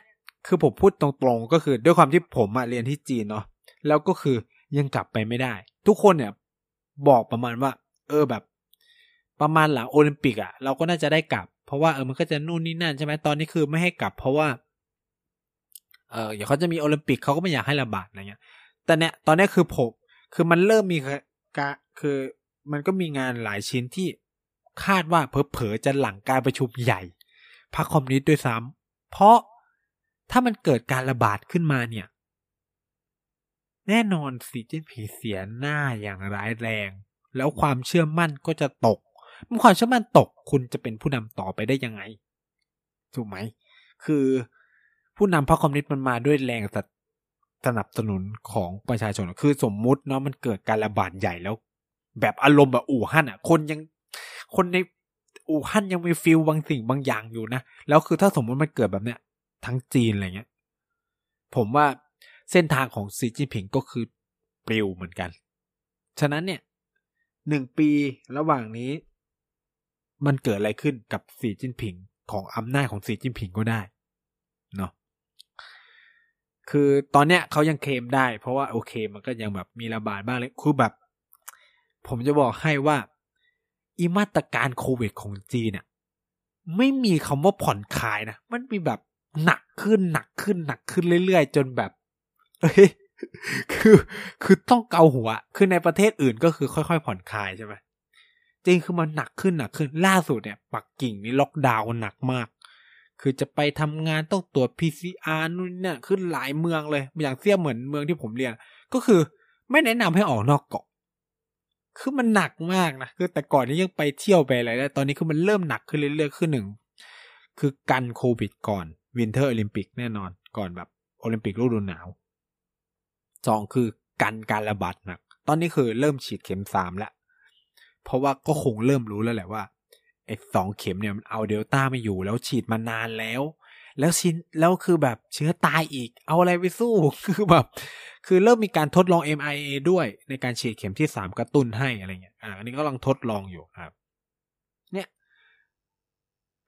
คือผมพูดตรงๆ ก็คือด้วยความที่ผมเรียนที่จีนเนาะแล้วก็คือยังกลับไปไม่ได้ ทุกคนเนี่ย บอกประมาณว่า เออแบบ ประมาณหลังโอลิมปิกอะ่ะเราก็น่าจะได้กลับ เพราะว่าเออมันก็จะนู่นนี่นั่นใช่ไหมตอนนี้คือไม่ให้กลับ เพราะว่า เอออย่าเขาจะมีโอลิมปิกเขาก็ไม่อยากให้ระบาดอะไรเงี้ย แต่เนี้ยตอนนี้คือผมคือมันเริ่มมีกะคือมันก็มีงานหลายชิ้นที่คาดว่าเพอๆจะหลังการประชุมใหญ่พรรคคอมมิวนิสต์ด้วยซ้ำเพราะถ้ามันเกิดการระบาดขึ้นมาเนี่ย แน่นอนสีจิ้นผิงเสียหน้าอย่างร้ายแรง แล้วความเชื่อมั่นก็จะตก เมื่อความเชื่อมั่นตกคุณจะเป็นผู้นำต่อไปได้ยังไง ถูกไหม คือผู้นำพรรคคอมมิวนิสต์มันมาด้วยแรงสนับสนุนของประชาชน คือสมมุติเนาะมันเกิดการระบาดใหญ่แล้ว แบบอารมณ์แบบอู่ฮั่นอะ คนยังคนในอู่ฮั่นยังมีฟิลบางสิ่งบางอย่างอยู่นะ แล้วคือถ้าสมมติมันเกิดแบบเนี้ยทั้งจีนอะไรเงี้ย ผมว่าเส้นทางของสีจิ้นผิงก็คือปลิวเหมือนกัน ฉะนั้นเนี่ยหนึ่งปีระหว่างนี้ มันเกิดอะไรขึ้นกับสีจิ้นผิงของอำนาจของสีจิ้นผิงก็ได้เนาะคือตอนเนี้ยเขายังเคลมได้ เพราะว่าโอเค มันก็ยังแบบมีระบาดบ้างเลยคือแบบ ผมจะบอกให้ว่าอีมาตรการโควิดของจีนเนี่ยไม่มีคำว่าผ่อนคลายนะ มันมีแบบหนักขึ้นหนักขึ้นหนักขึ้นเรื่อยๆ จนแบบเฮ้ยคือ คือต้องเกาหัว คือในประเทศอื่นก็คือค่อยๆ ผ่อนคลายใช่ไหม จริงคือมันหนักขึ้นหนักขึ้นล่าสุดเนี่ยปักกิ่งนี่ล็อกดาวน์หนักมาก คือจะไปทำงานต้องตรวจ PCR นู่นเนี่ยขึ้นหลายเมืองเลย อย่างเสี้ยเหมือนเมืองที่ผมเรียน ก็คือไม่แนะนำให้ออกนอกเกาะ คือมันหนักมากนะคือแต่ก่อนนี้ยังไปเที่ยวไปอะไรได้ตอนนี้คือมันเริ่มหนักขึ้นเรื่อยๆขึ้นหนึ่งคือกันโควิดก่อนวินเทอร์โอลิมปิกแน่นอนก่อนแบบโอลิมปิกฤดูหนาวสองคือกันการระบาดหนัก ตอนนี้คือเริ่มฉีดเข็มสามแล้ว เพราะว่าก็คงเริ่มรู้แล้วแหละว่าไอ้สองเข็มเนี่ยมันเอาเดลต้าไม่อยู่แล้วฉีดมานานแล้ว แล้วชิ้นแล้วคือแบบเชื้อตายอีก เอาอะไรไปสู้คือแบบ คือเริ่มมีการทดลอง MIA ด้วยในการฉีดเข็มที่สามกระตุ้นให้อะไรเงี้ยอ่าอันนี้ก็ลังทดลองอยู่ครับ เนี่ย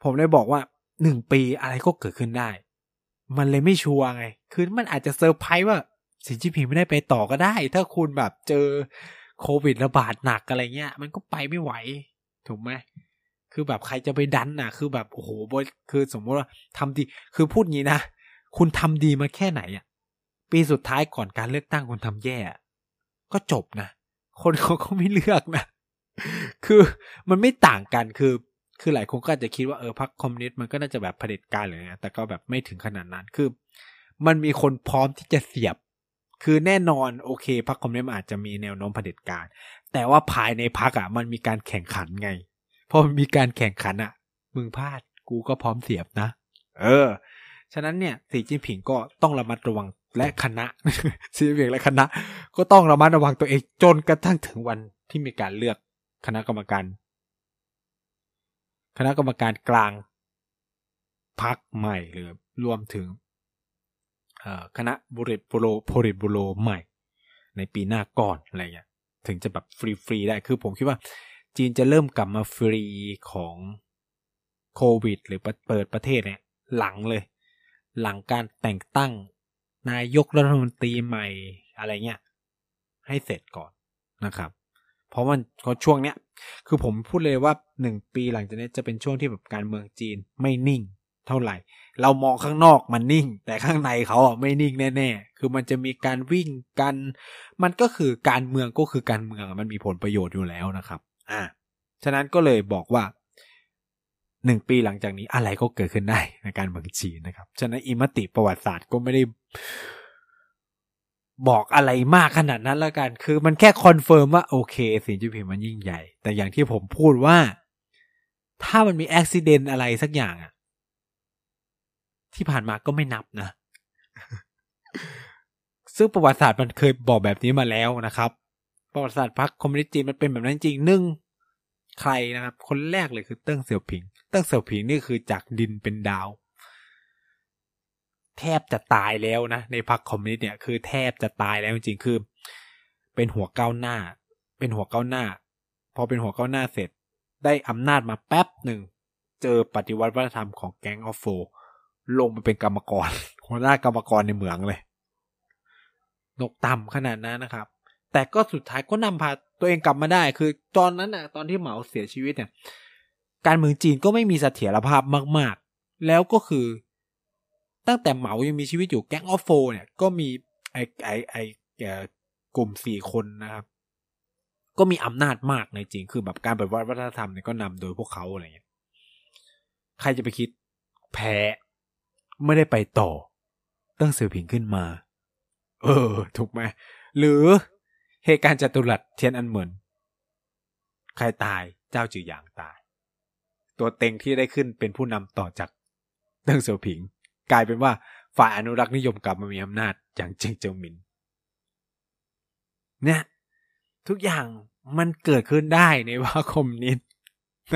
ผมเลยบอกว่าหนึ่งปีอะไรก็เกิดขึ้นได้ มันเลยไม่ชัวร์ไง คือมันอาจจะเซอร์ไพรส์ว่าสีจิ้นผิงไม่ได้ไปต่อก็ได้ ถ้าคุณแบบเจอ โควิดระบาดหนักอะไรเงี้ย มันก็ไปไม่ไหว ถูกไหมคือแบบใครจะไปดันน่ะ คือแบบโอ้โหบคือสมมติว่าทำดี คือพูดงี้นะ คุณทำดีมาแค่ไหนอะ ปีสุดท้ายก่อนการเลือกตั้งคุณทำแย่ ก็จบนะ คนเขาก็ไม่เลือกนะ คือมันไม่ต่างกันคือ คือหลายคนก็อาจจะคิดว่าเออพรรคคอมมิวนิสต์มันก็น่าจะแบบเผด็จการเลยนะแต่ก็แบบไม่ถึงขนาดนั้น คือ มันมีคนพร้อมที่จะเสียบ คือแน่นอนโอเคพรรคคอมมิวนิสต์อาจจะมีแนวโน้มเผด็จการ แต่ว่าภายในพรรคอะมันมีการแข่งขันไงพอมันมีการแข่งขันอะ มึงพลาดกูก็พร้อมเสียบนะ เออ ฉะนั้นเนี่ยสีจิ้นผิงก็ต้องระมัดระวังและคณะสีจิ้นผิงและคณะ ก็ต้องระมัดระวังตัวเองจนกระทั่งถึงวันที่มีการเลือกคณะกรรมการ คณะกรรมการกลางพักใหม่หรือรวมถึง คณะบุริบุโรโพริบุโรใหม่ ในปีหน้าก่อนอะไรเงี้ยถึงจะแบบฟรีๆได้คือผมคิดว่า จีนจะเริ่มกลับมาฟรีของโควิด หรือเปิดประเทศเนี่ยหลังเลย หลังการแต่งตั้งนายกรัฐมนตรีใหม่อะไรเงี้ยให้เสร็จก่อนนะครับ เพราะมันช่วงเนี้ย คือผมพูดเลยว่าหนึ่งปีหลังจากนี้จะเป็นช่วงที่แบบการเมืองจีนไม่นิ่ง เท่าไหร่ เรามองข้างนอกมันนิ่ง แต่ข้างในเขาอะไม่นิ่งแน่ๆ คือมันจะมีการวิ่งกัน มันก็คือการเมืองก็คือการเมืองมันมีผลประโยชน์อยู่แล้วนะครับ อ่าฉะนั้นก็เลยบอกว่าหนึ่งปีหลังจากนี้อะไรก็เกิดขึ้นได้ในการเมืองจีนนะครับ ฉะนั้นไอ้มติประวัติศาสตร์ก็ไม่ได้บอกอะไรมากขนาดนั้นแล้วกัน คือมันแค่คอนเฟิร์มว่าโอเคสีจิ้นผิงมันยิ่งใหญ่ แต่อย่างที่ผมพูดว่า ถ้ามันมีอุบัติเหตุอะไรสักอย่างอะ ที่ผ่านมาก็ไม่นับนะ ซึ่งประวัติศาสตร์มันเคยบอกแบบนี้มาแล้วนะครับ ประวัติศาสตร์พรรคคอมมิวนิสต์จีนมันเป็นแบบนั้นจริงหนึ่งใครนะครับ คนแรกเลยคือเติ้งเสี่ยวผิง เติ้งเสี่ยวผิงนี่คือจากดินเป็นดาว แทบจะตายแล้วนะ ในพรรคคอมมิวนิสต์เนี่ยคือแทบจะตายแล้วจริงๆคือ เป็นหัวก้าวหน้า เป็นหัวก้าวหน้า พอเป็นหัวก้าวหน้าเสร็จ ได้อำนาจมาแป๊บหนึ่ง เจอปฏิวัติวัฒนธรรมของแก๊งออฟโฟ ลงมาเป็นกรรมกรหัวหน้ากรรมกรในเหมืองเลยนกต่ำขนาดนั้นนะครับ แต่ก็สุดท้ายก็นำพาตัวเองกลับมาได้ คือตอนนั้นน่ะตอนที่เหมาเสียชีวิตเนี่ย การเมืองจีนก็ไม่มีเสถียรภาพมาก ๆ แล้วก็คือ ตั้งแต่เหมายังมีชีวิตอยู่แก๊งออฟโฟเนี่ย ก็มีไอไอไอกลุ่มสี่คนนะครับ ก็มีอำนาจมากในจริง คือแบบการปฏิวัติวัฒนธรรมเนี่ยก็นำโดยพวกเขาอะไรเงี้ย ใครจะไปคิดแพ้ ไม่ได้ไปต่อ ตั้งเสือผิงขึ้นมา เออ ถูกไหม หรือเหตุการณ์จตุรัสเทียนอันเหมือน ใครตายเจ้าจือหยางตาย ตัวเต็งที่ได้ขึ้นเป็นผู้นำต่อจากตั้งเสือผิง กลายเป็นว่าฝ่ายอนุรักษ์นิยมกลับมามีอำนาจอย่างเจียงเจ๋อหมินเนี่ยทุกอย่างมันเกิดขึ้นได้ในพรรคคอมมิวนิสต์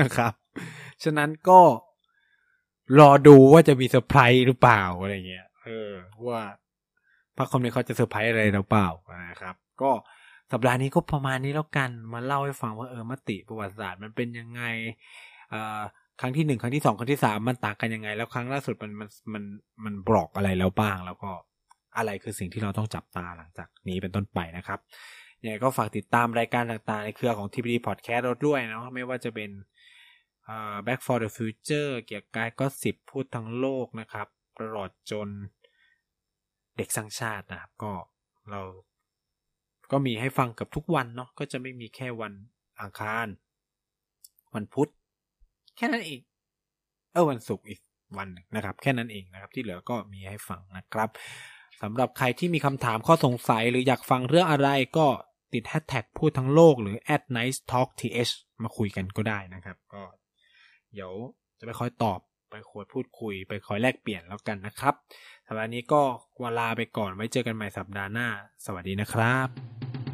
นะครับ ฉะนั้นก็ รอดูว่าจะมีเซอร์ไพรส์หรือเปล่าอะไรเงี้ย เออ ว่าพรรคคอมมิวนิสต์เขาจะเซอร์ไพรส์อะไรหรือเปล่านะครับ ก็สัปดาห์นี้ก็ประมาณนี้แล้วกันมาเล่าให้ฟังว่าเออมติประวัติศาสตร์มันเป็นยังไงอ่าครั้งที่หนึ่งครั้งที่สองครั้งที่สามมันต่างกันยังไง แล้วครั้งล่าสุดมันมันมันมันบอกอะไรแล้วบ้าง แล้วก็อะไรคือสิ่งที่เราต้องจับตาหลังจากนี้เป็นต้นไปนะครับยังไงก็ฝากติดตามรายการต่างๆ ในเครือของ TPD Podcast เราด้วยนะไม่ว่าจะเป็น Back for the Future เกี่ยวกับกายก็สิบพูดทั้งโลกนะครับตลอดจนเด็กสร้างชาตินะครับ ก็เราก็มีให้ฟังกับทุกวันเนาะก็จะไม่มีแค่วันอังคาร วันพุธ แค่นั้นเอง เออวันศุกร์อีกวันนะครับ แค่นั้นเองนะครับ ที่เหลือก็มีให้ฟังนะครับสำหรับใครที่มีคำถามข้อสงสัย หรืออยากฟังเรื่องอะไรก็ติดแฮชแท็กพูดทั้งโลก หรือ at nice talk th มาคุยกันก็ได้นะครับ ก็ เดี๋ยวจะไปคอยตอบไปคอยพูดคุย ไปคอยแลกเปลี่ยนแล้วกันนะครับสัปดาห์นี้ก็วลาไปก่อนไว้เจอกันใหม่สัปดาห์หน้า สวัสดีนะครับ